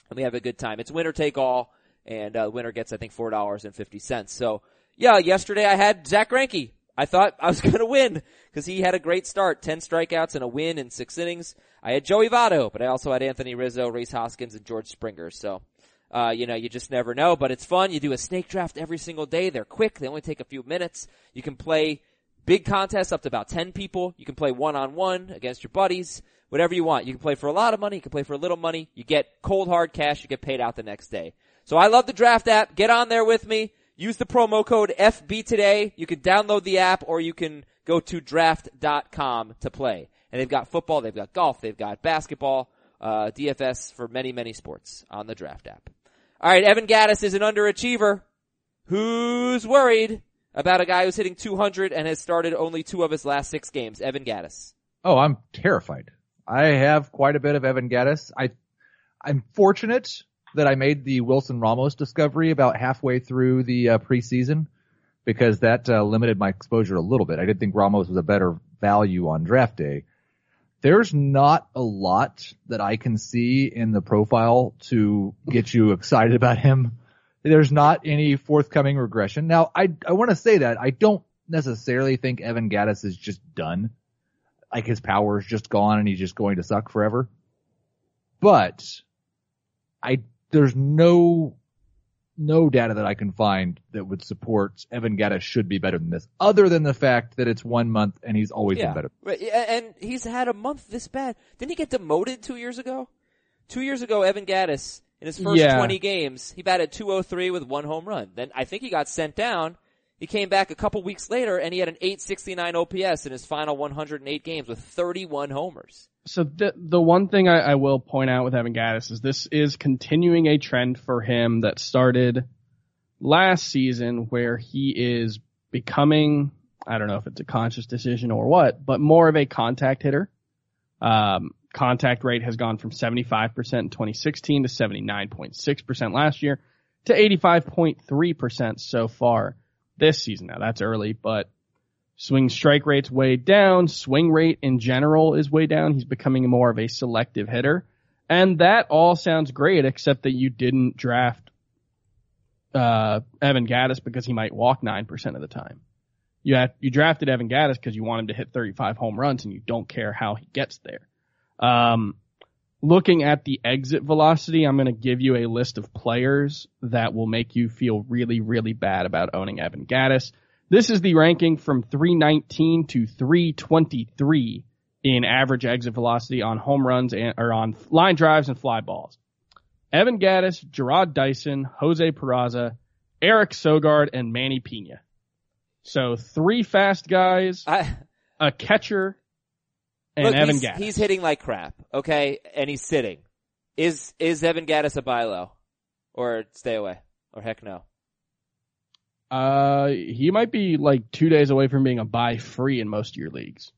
and we have a good time. It's winner take all, and uh, winner gets I think four dollars and fifty cents. So yeah, yesterday I had Zack Greinke. I thought I was going to win because he had a great start, ten strikeouts and a win in six innings. I had Joey Votto, but I also had Anthony Rizzo, Rhys Hoskins, and George Springer. So. Uh, you know, you just never know, but it's fun. You do a snake draft every single day. They're quick. They only take a few minutes. You can play big contests up to about 10 people. You can play one on one against your buddies whatever you want. You can play for a lot of money, you can play for a little money, you get cold hard cash, you get paid out the next day. So I love the draft app. Get on there with me. Use the promo code FB today. You can download the app or you can go to draft.com to play. And they've got football, they've got golf, they've got basketball, uh, DFS for many, many sports on the draft app. Alright, Evan Gattis is an underachiever. Who's worried about a guy who's hitting 200 and has started only two of his last six games? Evan Gattis? Oh, I'm terrified. I have quite a bit of Evan Gattis. I, I'm fortunate that I made the Wilson Ramos discovery about halfway through the uh, preseason because that uh, limited my exposure a little bit. I did think Ramos was a better value on draft day. There's not a lot that I can see in the profile to get you excited about him. There's not any forthcoming regression. Now, I, I want to say that I don't necessarily think Evan Gattis is just done like his power is just gone and he's just going to suck forever. But I, there's no, no data that I can find that would support Evan Gattis should be better than this, other than the fact that it's one month and he's always yeah. been better. And he's had a month this bad. Didn't he get demoted two years ago? Two years ago, Evan Gattis, in his first yeah. 20 games, he batted 203 with one home run. Then I think he got sent down he came back a couple weeks later and he had an 869 OPS in his final 108 games with 31 homers. So the the one thing I, I will point out with Evan Gattis is this is continuing a trend for him that started last season where he is becoming I don't know if it's a conscious decision or what, but more of a contact hitter. Um, contact rate has gone from 75% in 2016 to 79.6% last year to 85.3% so far this season. Now that's early, but swing strike rate's way down. Swing rate in general is way down. He's becoming more of a selective hitter. And that all sounds great, except that you didn't draft uh, Evan Gattis because he might walk 9% of the time. You had, you drafted Evan Gattis because you want him to hit 35 home runs and you don't care how he gets there. Um, looking at the exit velocity, I'm going to give you a list of players that will make you feel really, really bad about owning Evan Gattis. This is the ranking from 319 to 323 in average exit velocity on home runs and, or on line drives and fly balls. Evan Gattis, Jarrod Dyson, Jose Peraza, Eric Sogard, and Manny Pina. So three fast guys, I, a catcher, and look, Evan he's, Gattis. he's hitting like crap, okay, and he's sitting. Is is Evan Gattis a buy low, or stay away, or heck no? Uh, he might be like two days away from being a buy free in most of your leagues.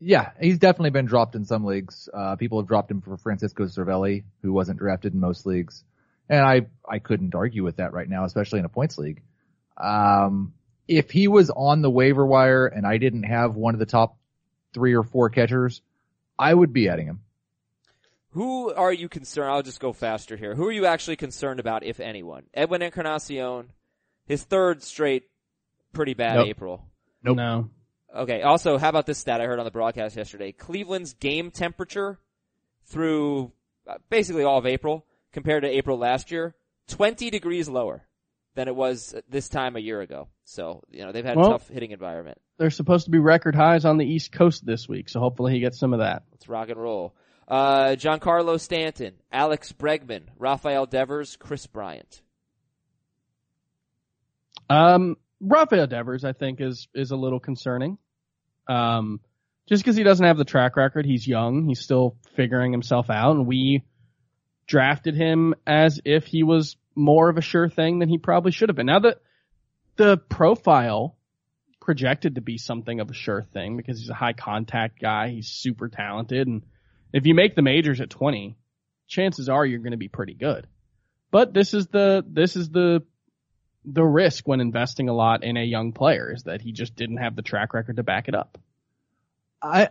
Yeah, he's definitely been dropped in some leagues. Uh, people have dropped him for Francisco Cervelli, who wasn't drafted in most leagues. And I, I couldn't argue with that right now, especially in a points league. Um, if he was on the waiver wire and I didn't have one of the top three or four catchers, I would be adding him. Who are you concerned? I'll just go faster here. Who are you actually concerned about, if anyone? Edwin Encarnacion, his third straight, pretty bad Nope. April. Nope. No. Okay. Also, how about this stat I heard on the broadcast yesterday? Cleveland's game temperature through uh, basically all of April compared to April last year, 20 degrees lower than it was this time a year ago. So, you know, they've had a tough hitting environment. There's supposed to be record highs on the East Coast this week, so hopefully he gets some of that. Let's rock and roll. Uh, Giancarlo Stanton, Alex Bregman, Rafael Devers, Kris Bryant. Um, Rafael Devers, I think, is is a little concerning. Um, just because he doesn't have the track record, he's young, he's still figuring himself out, and we drafted him as if he was more of a sure thing than he probably should have been. Now that the profile projected to be something of a sure thing because he's a high contact guy, he's super talented, and if you make the majors at 20, chances are you're going to be pretty good. But this is the this is the the risk when investing a lot in a young player is that he just didn't have the track record to back it up. I,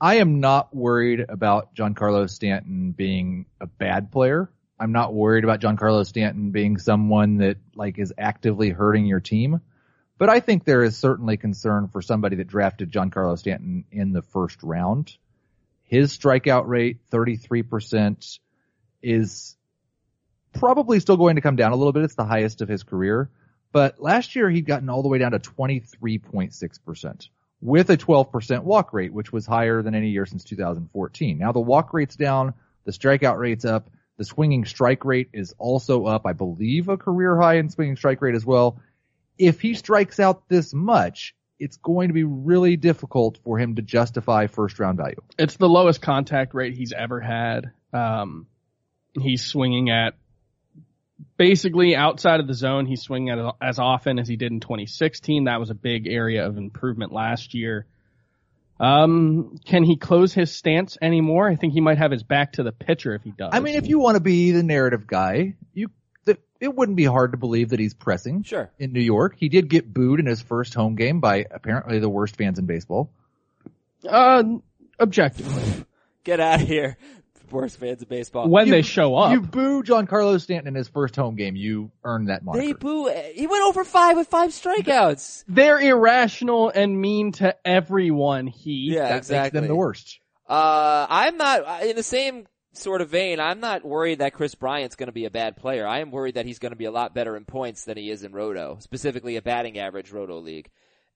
I am not worried about Giancarlo Stanton being a bad player. I'm not worried about Giancarlo Stanton being someone that like is actively hurting your team. But I think there is certainly concern for somebody that drafted Giancarlo Stanton in the first round. His strikeout rate, 33%, is probably still going to come down a little bit. It's the highest of his career. But last year he'd gotten all the way down to 23.6% with a 12% walk rate, which was higher than any year since 2014. Now the walk rate's down, the strikeout rate's up, the swinging strike rate is also up. I believe a career high in swinging strike rate as well. If he strikes out this much, it's going to be really difficult for him to justify first round value. It's the lowest contact rate he's ever had. Um, he's swinging at basically outside of the zone. He's swinging at as often as he did in 2016. That was a big area of improvement last year. Um, can he close his stance anymore? I think he might have his back to the pitcher if he does. I mean, if you want to be the narrative guy, you, it wouldn't be hard to believe that he's pressing. Sure. in New York. He did get booed in his first home game by apparently the worst fans in baseball. uh, objectively, Get out of here. Worst fans of baseball. when You- they show up, You boo Giancarlo Stanton in his first home game, you earn that moniker. They boo. He went over five with five strikeouts. they're irrational and mean to everyone. He Yeah, that exactly. makes them the worst. Uh, I'm not in the same sort of vein. I'm not worried that Kris Bryant's going to be a bad player. I am worried that he's going to be a lot better in points than he is in Roto, specifically a batting average Roto league.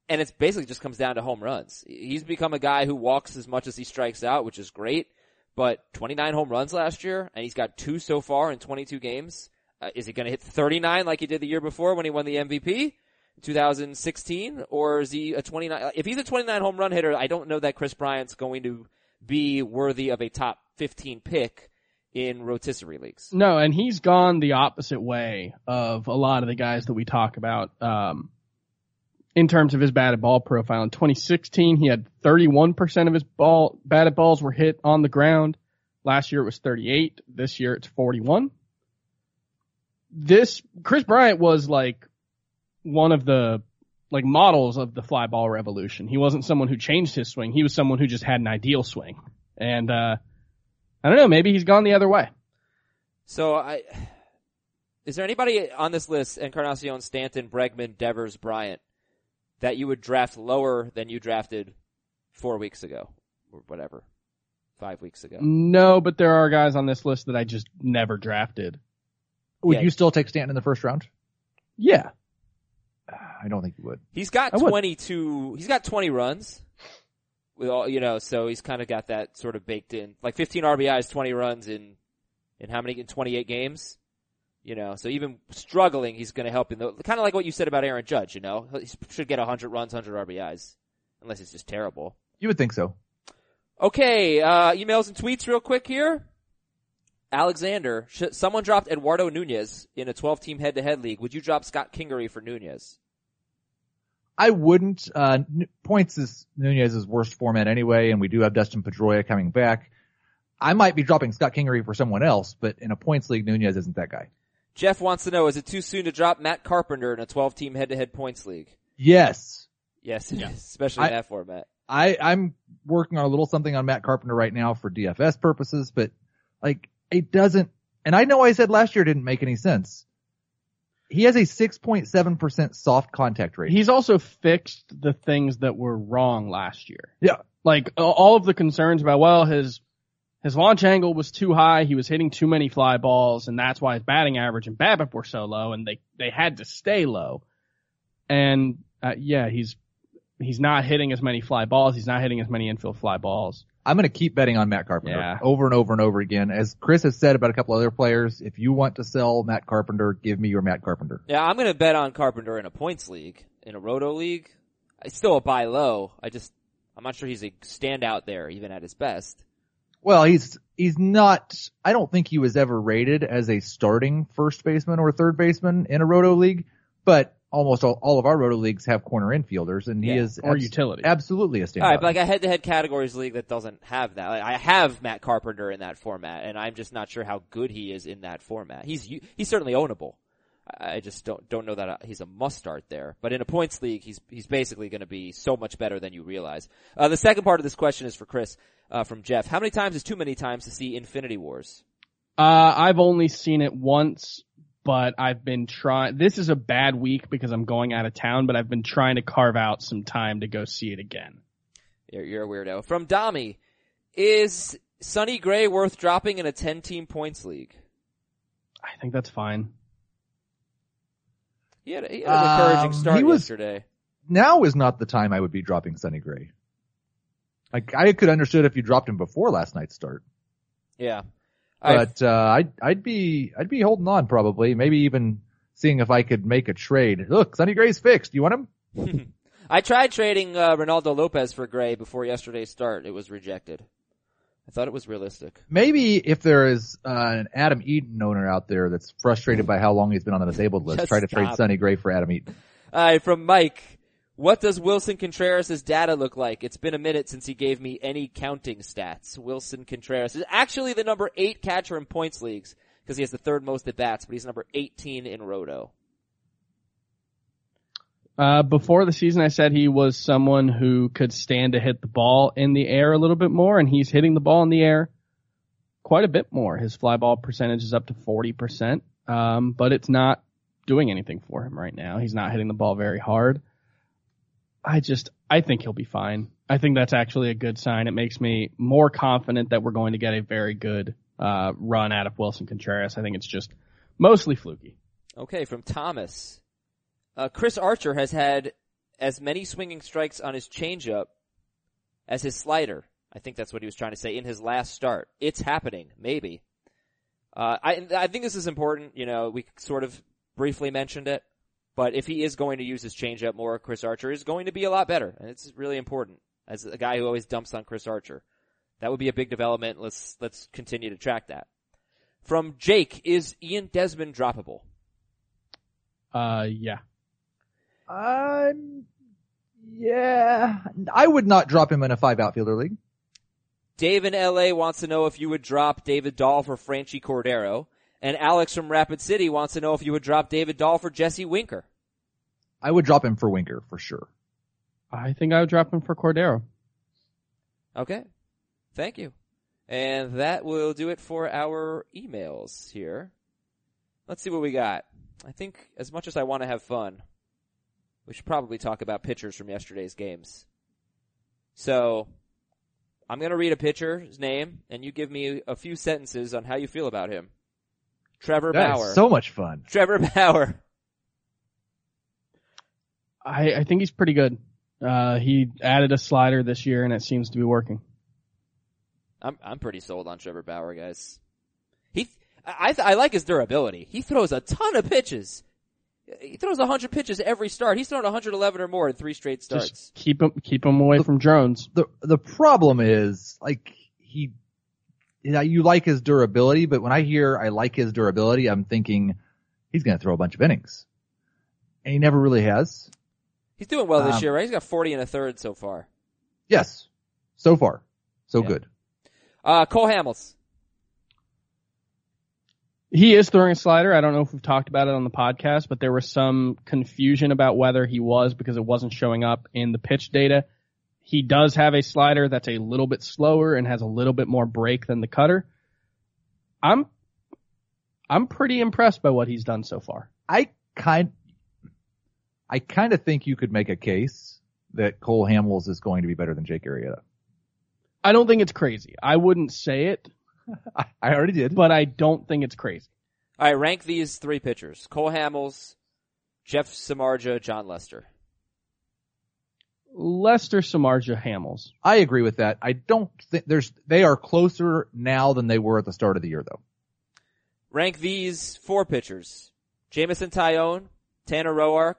And it's basically just comes down to home runs. He's become a guy who walks as much as he strikes out, which is great. But 29 home runs last year, and he's got two so far in 22 games. Uh, is he going to hit 39 like he did the year before when he won the MVP? 2016 or is he a 29 if he's a 29 home run hitter I don't know that Kris Bryant's going to be worthy of a top 15 pick in rotisserie leagues. No, and he's gone the opposite way of a lot of the guys that we talk about. Um, in terms of his batted ball profile, in 2016 he had 31% of his ball batted balls were hit on the ground. Last year it was 38. This year it's 41. This Kris Bryant was like one of the like models of the fly ball revolution. He wasn't someone who changed his swing. He was someone who just had an ideal swing. And uh I don't know, maybe he's gone the other way. So I, is there anybody on this list, Encarnacion, Stanton, Bregman, Devers, Bryant, that you would draft lower than you drafted four weeks ago or whatever, five weeks ago? No, but there are guys on this list that I just never drafted. Would Yeah. you still take Stanton in the first round? Yeah. Ah, I don't think you would. He's got I would. 22, he's got 20 runs. With all, you know, so he's kind of got that sort of baked in. Like 15 RBIs, 20 runs in, in how many, in 28 games? You know, so even struggling, he's going to help in the, kind of like what you said about Aaron Judge, you know? He should get 100 runs, 100 RBIs. Unless it's just terrible. You would think so. Okay, uh, emails and tweets real quick here. Alexander, sh- someone dropped Eduardo Nunez in a 12 team head to head league. Would you drop Scott Kingery for Nunez? I wouldn't. Uh, N- points is Nunez's worst format anyway, and we do have Dustin Pedroia coming back. I might be dropping Scott Kingery for someone else, but in a points league, Nunez isn't that guy. Jeff wants to know, is it too soon to drop Matt Carpenter in a 12 team head to head points league? Yes. Yes, it is, especially in that format. I, I'm working on a little something on Matt Carpenter right now for DFS purposes, but like it doesn't, and I know I said last year didn't make any sense. He has a 6.7% soft contact rate. He's also fixed the things that were wrong last year. yeah. Like all of the concerns about, well, his, his launch angle was too high. He was hitting too many fly balls and that's why his batting average and BABIP were so low and they, they had to stay low. And, uh, yeah, he's, he's not hitting as many fly balls. He's not hitting as many infield fly balls. I'm going to keep betting on Matt Carpenter Yeah. over and over and over again. As Chris has said about a couple other players, if you want to sell Matt Carpenter, give me your Matt Carpenter. Yeah, I'm going to bet on Carpenter in a points league. In a roto league, it's still a buy low. I just, I'm not sure he's a standout there, even at his best. Well, he's, he's not, I don't think he was ever rated as a starting first baseman or third baseman in a roto league, but almost all, all of our roto leagues have corner infielders and he Yeah. is Or abs- utility. absolutely a standout. Alright, but like a head to head categories league that doesn't have that. Like, I have Matt Carpenter in that format, and I'm just not sure how good he is in that format. He's, he's certainly ownable. I just don't, don't know that uh, he's a must start there. But in a points league, he's, he's basically going to be so much better than you realize. Uh, the second part of this question is for Chris, uh, from Jeff. How many times is too many times to see Infinity Wars? Uh, I've only seen it once, but I've been trying, this is a bad week because I'm going out of town, but I've been trying to carve out some time to go see it again. You're, you're a weirdo. From Dami, is Sonny Gray worth dropping in a 10 team points league? I think that's fine. He had, a- he had an encouraging Um, start he was- yesterday. now is not the time I would be dropping Sonny Gray. Like I could understood if you dropped him before last night's start, Yeah. But uh, I'd I'd be I'd be holding on probably, maybe even seeing if I could make a trade. Look, Sonny Gray's fixed. You want him? I tried trading uh, Reynaldo Lopez for Gray before yesterday's start. It was rejected. I thought it was realistic. Maybe if there is uh, an Adam Eaton owner out there that's frustrated by how long he's been on the disabled list, try to trade stop. Sonny Gray for Adam Eaton. All right, from Mike. What does Willson Contreras' data look like? It's been a minute since he gave me any counting stats. Willson Contreras is actually the number eight catcher in points leagues because he has the third most at bats, but he's number 18 in Roto. Uh, before the season, I said he was someone who could stand to hit the ball in the air a little bit more, and he's hitting the ball in the air quite a bit more. His fly ball percentage is up to 40%, um, but it's not doing anything for him right now. He's not hitting the ball very hard. I just, I think he'll be fine. I think that's actually a good sign. It makes me more confident that we're going to get a very good, uh, run out of Willson Contreras. I think it's just mostly fluky. Okay, from Thomas. Uh, Chris Archer has had as many swinging strikes on his changeup as his slider. I think that's what he was trying to say in his last start. It's happening, maybe. Uh, I, I think this is important. You know, we sort of briefly mentioned it, but if he is going to use his changeup more, Chris Archer is going to be a lot better, and it's really important. As a guy who always dumps on Chris Archer, that would be a big development. Let's let's continue to track that. From Jake, is Ian Desmond droppable? Uh, yeah. Um, yeah, I would not drop him in a five outfielder league. Dave in LA wants to know if you would drop David Dahl for Franchy Cordero. And Alex from Rapid City wants to know if you would drop David Dahl for Jesse Winker. I would drop him for Winker for sure. I think I would drop him for Cordero. Okay. Thank you. And that will do it for our emails here. Let's see what we got. I think as much as I want to have fun, we should probably talk about pitchers from yesterday's games. So, I'm gonna read a pitcher's name, and you give me a few sentences on how you feel about him. Trevor That Bauer. is so much fun. Trevor Bauer. I, I think he's pretty good. Uh, he added a slider this year and it seems to be working. I'm I'm pretty sold on Trevor Bauer, guys. He, I I like his durability. He throws a ton of pitches. He throws 100 pitches every start. He's thrown 111 or more in three straight starts. Just keep him, keep him away from drones. The the problem is like he, you, know, you like his durability, but when I hear I like his durability, I'm thinking he's going to throw a bunch of innings, and he never really has. He's doing well this Um, year, right? He's got 40 and a third so far. Yes, so far, so Yeah. good. Uh, Cole Hamels. He is throwing a slider. I don't know if we've talked about it on the podcast, but there was some confusion about whether he was because it wasn't showing up in the pitch data. He does have a slider that's a little bit slower and has a little bit more break than the cutter. I'm, I'm pretty impressed by what he's done so far. I kind, I kind of think you could make a case that Cole Hamels is going to be better than Jake Arrieta. I don't think it's crazy. I wouldn't say it, I, I already did. but I don't think it's crazy. All right, rank these three pitchers: Cole Hamels, Jeff Samardzija, Jon Lester. Lester Samardzija Hamels. I agree with that. I don't think there's, they are closer now than they were at the start of the year though. Rank these four pitchers: Jameson Taillon, Tanner Roark,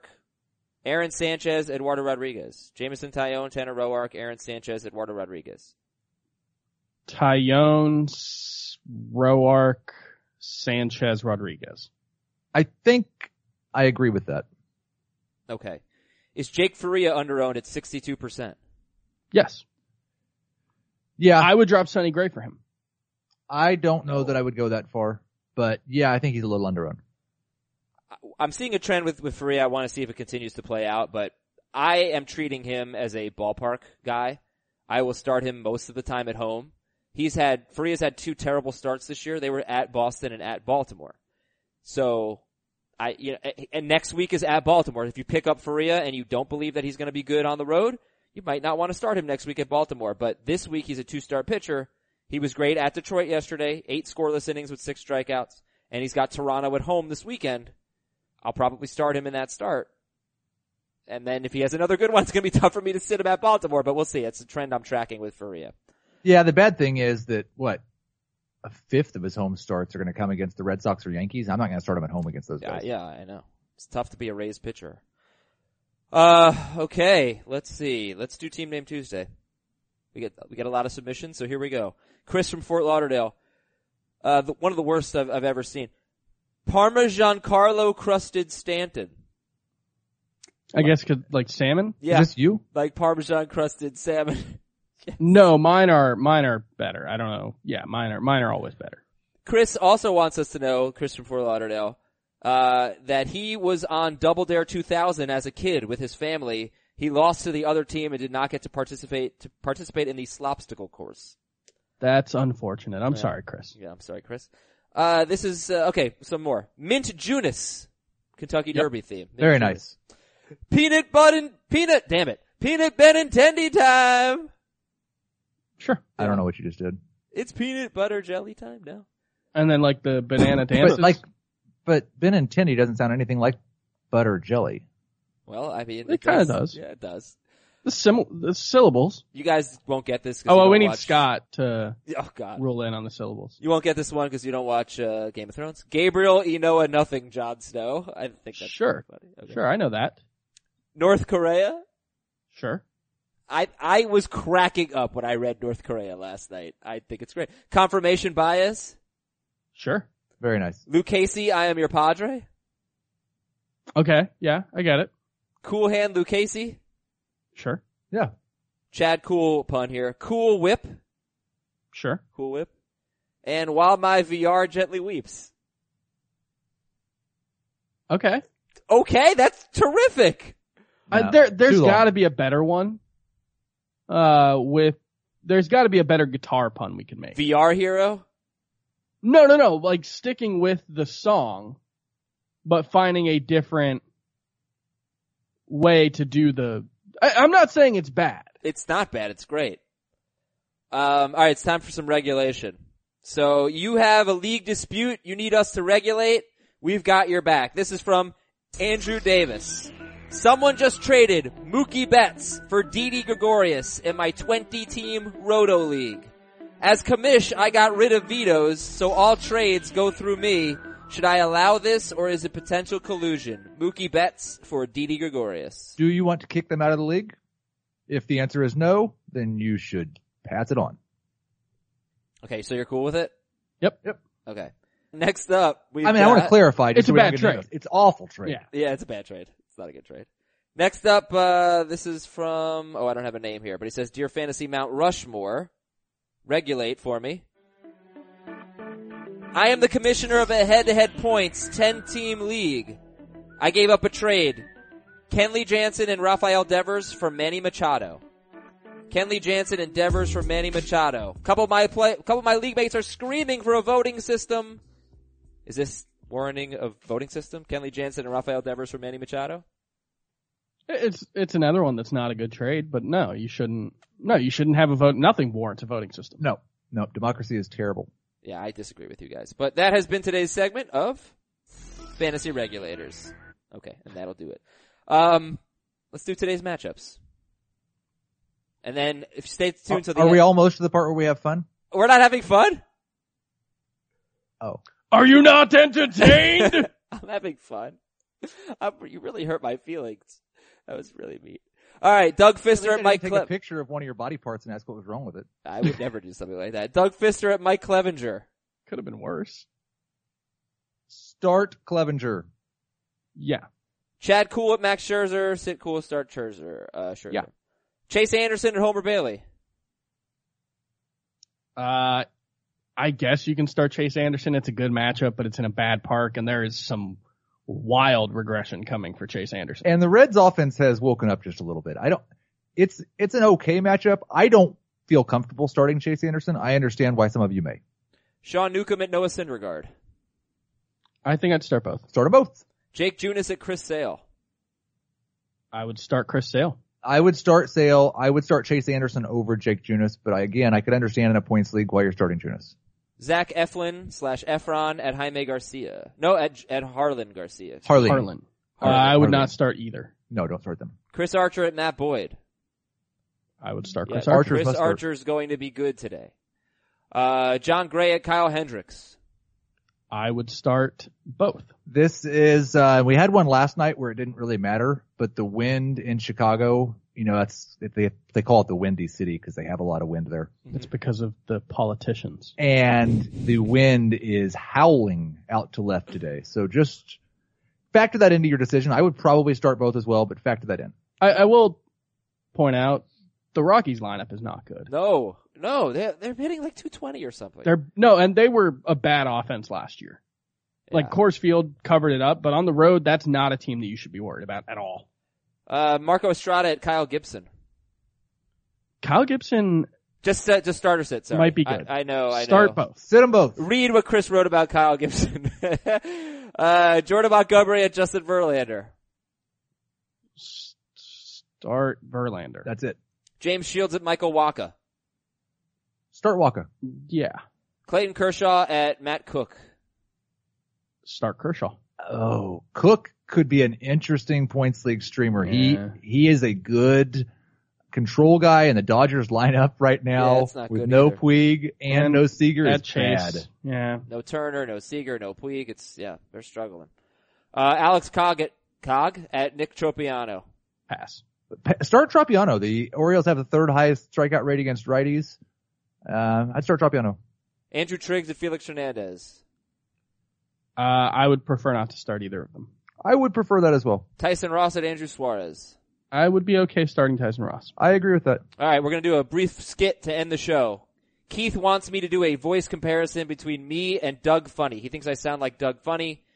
Aaron Sanchez, Eduardo Rodriguez. Jameson Taillon, Tanner Roark, Aaron Sanchez, Eduardo Rodriguez. Taillon, Roark, Sanchez, Rodriguez. I think I agree with that. Okay. Is Jake Faria underowned at 62%? Yes. Yeah, I would drop Sonny Gray for him. I don't know that I would go that far, but yeah, I think he's a little underowned. I'm seeing a trend with, with Faria. I want to see if it continues to play out, but I am treating him as a ballpark guy. I will start him most of the time at home. He's had, Faria's had two terrible starts this year. They were at Boston and at Baltimore. So, I, you know, and next week is at Baltimore. If you pick up Faria and you don't believe that he's going to be good on the road, you might not want to start him next week at Baltimore. But this week he's a two-star pitcher. He was great at Detroit yesterday, eight scoreless innings with six strikeouts, and he's got Toronto at home this weekend. I'll probably start him in that start. And then if he has another good one, it's going to be tough for me to sit him at Baltimore, but we'll see. It's a trend I'm tracking with Faria. Yeah, the bad thing is that what a fifth of his home starts are going to come against the Red Sox or Yankees. I'm not going to start him at home against those Yeah, guys. yeah, I know. It's tough to be a Rays pitcher. Uh, okay. Let's see. Let's do Team Name Tuesday. We get we get a lot of submissions, so here we go. Chris from Fort Lauderdale. Uh, the, one of the worst I've, I've ever seen. Parmesan Carlo crusted Stanton. I guess 'cause, like salmon. Yeah, Is this you? like Parmesan crusted salmon. No, mine are mine are better. I don't know. Yeah, mine are mine are always better. Chris also wants us to know, Chris from Fort Lauderdale, uh, that he was on Double Dare 2000 as a kid with his family. He lost to the other team and did not get to participate to participate in the slopsticle course. That's unfortunate. I'm Yeah. sorry, Chris. Yeah, I'm sorry, Chris. Uh, this is uh, okay. Some more Mint Junis, Kentucky Yep. Derby theme. Mint Very Junis. nice. Peanut butter, peanut. Damn it, peanut Benintendi time. Sure. I don't know what you just did. It's peanut butter jelly time now. And then like the banana dances. But like, but Ben and Tindy doesn't sound anything like butter jelly. Well, I mean, It kinda does. does. Yeah, it does. the sim the syllables. You guys won't get this. 'cause Oh, well, don't we need watch- Scott to Oh God. roll in on the syllables. You won't get this one because you don't watch uh, Game of Thrones. Gabriel Ynoa Nothing Jon Snow. I think that's Sure. funny. Okay. Sure, I know that. North Korea. Sure. I I was cracking up when I read North Korea last night. I think it's great. Confirmation bias. Sure. Very nice. Luke Casey, I am your padre. Okay. Yeah, I get it. Cool hand, Luke Casey. Sure. Yeah. Chad Kuhl pun here. Cool whip. Sure. Cool whip. And while my VR gently weeps. Okay. Okay, that's terrific. Uh, No, there's got to be a better one. Uh, with there's got to be a better guitar pun we can make. VR hero. No, no, no. Like sticking with the song, but finding a different way to do the. I, I'm not saying it's bad. It's not bad. It's great. Um, all right, it's time for some regulation. So you have a league dispute. You need us to regulate. We've got your back. This is from Andrew Davis. Someone just traded Mookie Betts for Didi Gregorius in my 20 team Roto League. As commish, I got rid of vetoes, so all trades go through me. Should I allow this or is it potential collusion? Mookie Betts for Didi Gregorius. Do you want to kick them out of the league? If the answer is no, then you should pass it on. Okay, so you're cool with it? Yep. Yep. Okay. Next up, we I mean, I want to clarify. just It's a so we don't bad get trade. into- It's awful trade. Yeah. Yeah, it's a bad trade. Not a good trade. Next up, uh, this is from, oh, I don't have a name here, but he says, Dear Fantasy Mount Rushmore, regulate for me. I am the commissioner of a head-to-head points 10-team league. I gave up a trade. Kenley Jansen and Rafael Devers for Manny Machado. Kenley Jansen and Devers for Manny Machado. Couple of my play, couple of my league mates are screaming for a voting system. Is this warning of voting system? Kenley Jansen and Rafael Devers for Manny Machado? It's it's another one that's not a good trade, but no, you shouldn't. No, you shouldn't have a vote. Nothing warrants a voting system. No, no, democracy is terrible. Yeah, I disagree with you guys. But that has been today's segment of Fantasy Regulators. Okay, and that'll do it. Um, let's do today's matchups. And then if you stay tuned to the Are we almost to the part where we have fun? we're not having fun? Oh, Are you not entertained? I'm having fun. I'm, you really hurt my feelings. That was really mean. All right, Doug Fister at Mike take Cle- a picture of one of your body parts and ask what was wrong with it. I would never do something like that. Doug Fister at Mike Clevinger. Could have been worse. Start Clevinger. Yeah. Chad Kuhl at Max Scherzer. Sit Kuhl start Scherzer. Uh, Scherzer. Yeah. Chase Anderson at Homer Bailey. Uh, I guess you can start Chase Anderson. It's a good matchup, but it's in a bad park, and there is some wild regression coming for Chase Anderson. And the Reds offense has woken up just a little bit. I don't, it's, it's an okay matchup. I don't feel comfortable starting Chase Anderson. I understand why some of you may. Sean Newcomb at Noah Syndergaard. I think I'd start both. Start them both. Jake Junis at Chris Sale. I would start Chris Sale. I would start Sale. I would start Chase Anderson over Jake Junis, but I, again, I could understand in a points league why you're starting Junis. Zach Eflin slash Efron at Jaime Garcia. No, at, at Harlan Garcia. Harley. Harlan. Uh, Harlan. I would Harlan. not start either. No, don't start them. Chris Archer at Matt Boyd. I would start Chris Archer. Archer. Chris must start. Archer's going to be good today. Uh, Jon Gray at Kyle Hendricks. I would start both. This is, uh, we had one last night where it didn't really matter, but the wind in Chicago, you know, that's, they, they call it the windy city because they have a lot of wind there. It's because of the politicians. and the wind is howling out to left today. So just factor that into your decision. I would probably start both as well, but factor that in. I, I will point out the Rockies lineup is not good. No, no, they're, they're hitting like 220 or something. They're no, and they were a bad offense last year. Like Yeah. Coors Field covered it up, but on the road, that's not a team that you should be worried about at all. Uh, Marco Estrada at Kyle Gibson. Kyle Gibson Just, uh, just starter sit, sorry. might be good. I, I know, I start know. both. Sit them both. Read what Chris wrote about Kyle Gibson. uh, Jordan Montgomery at Justin Verlander. Start Verlander. That's it. James Shields at Michael Wacha. Start Wacha. yeah. Clayton Kershaw at Matt Koch. Start Kershaw. Oh, Koch could be an interesting points league streamer. Yeah. He, he is a good control guy in the Dodgers lineup right now it's not with good no either. Puig and, And no Seager is At Chase. bad. Yeah. No Turner, no Seager, no Puig. It's, yeah, they're struggling. Uh, Alex Cobb at, Cobb at Nick Tropeano. Pass. Start Tropeano. The Orioles have the third highest strikeout rate against righties. Uh, I'd start Tropeano. Andrew Triggs at Felix Hernandez. Uh, I would prefer not to start either of them. I would prefer that as well. Tyson Ross at Andrew Suarez. I would be okay starting Tyson Ross. I agree with that. All right, we're going to do a brief skit to end the show. Keith wants me to do a voice comparison between me and Doug Funnie. He thinks I sound like Doug Funnie.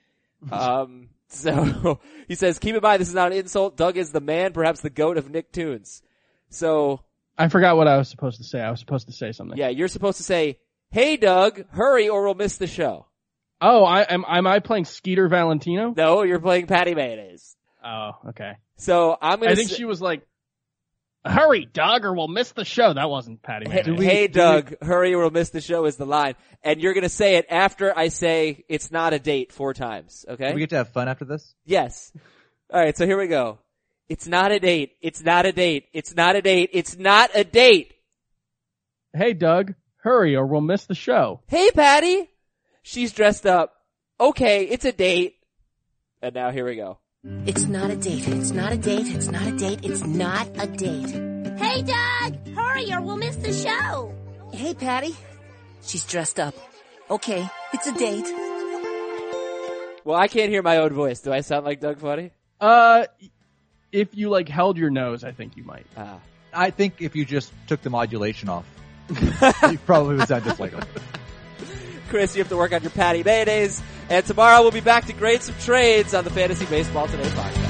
Um, so he says, keep in mind this is not an insult. Doug is the man, perhaps the goat of Nicktoons. So I forgot what I was supposed to say. I was supposed to say something. Yeah, you're supposed to say, "Hey, Doug, hurry or we'll miss the show." Oh, I am. Am I playing Skeeter Valentino? No, you're playing Patty Mayonnaise. Oh, okay. So I'm gonna. I think say, she was like, "Hurry, Doug, or we'll miss the show." That wasn't Patty. Hey, Mayonnaise. hey, Doug, hurry or we'll miss the show is the line, and you're gonna say it after I say it's not a date four times. Okay? Do we get to have fun after this? Yes. All right, so here we go. It's not a date. It's not a date. It's not a date. It's not a date. Hey, Doug, hurry, or we'll miss the show. Hey, Patty. She's dressed up. Okay, it's a date. And now here we go. It's not a date. It's not a date. It's not a date. It's not a date. Hey, Doug! Hurry or we'll miss the show! Hey, Patty. She's dressed up. Okay, it's a date. Well, I can't hear my own voice. Do I sound like Doug Funnie? Uh, if you like held your nose, I think you might. Ah. I think if you just took the modulation off, you probably would sound just like him. Chris, you have to work on your Patty Mayonnaise. And tomorrow we'll be back to grade some trades on the Fantasy Baseball Today podcast.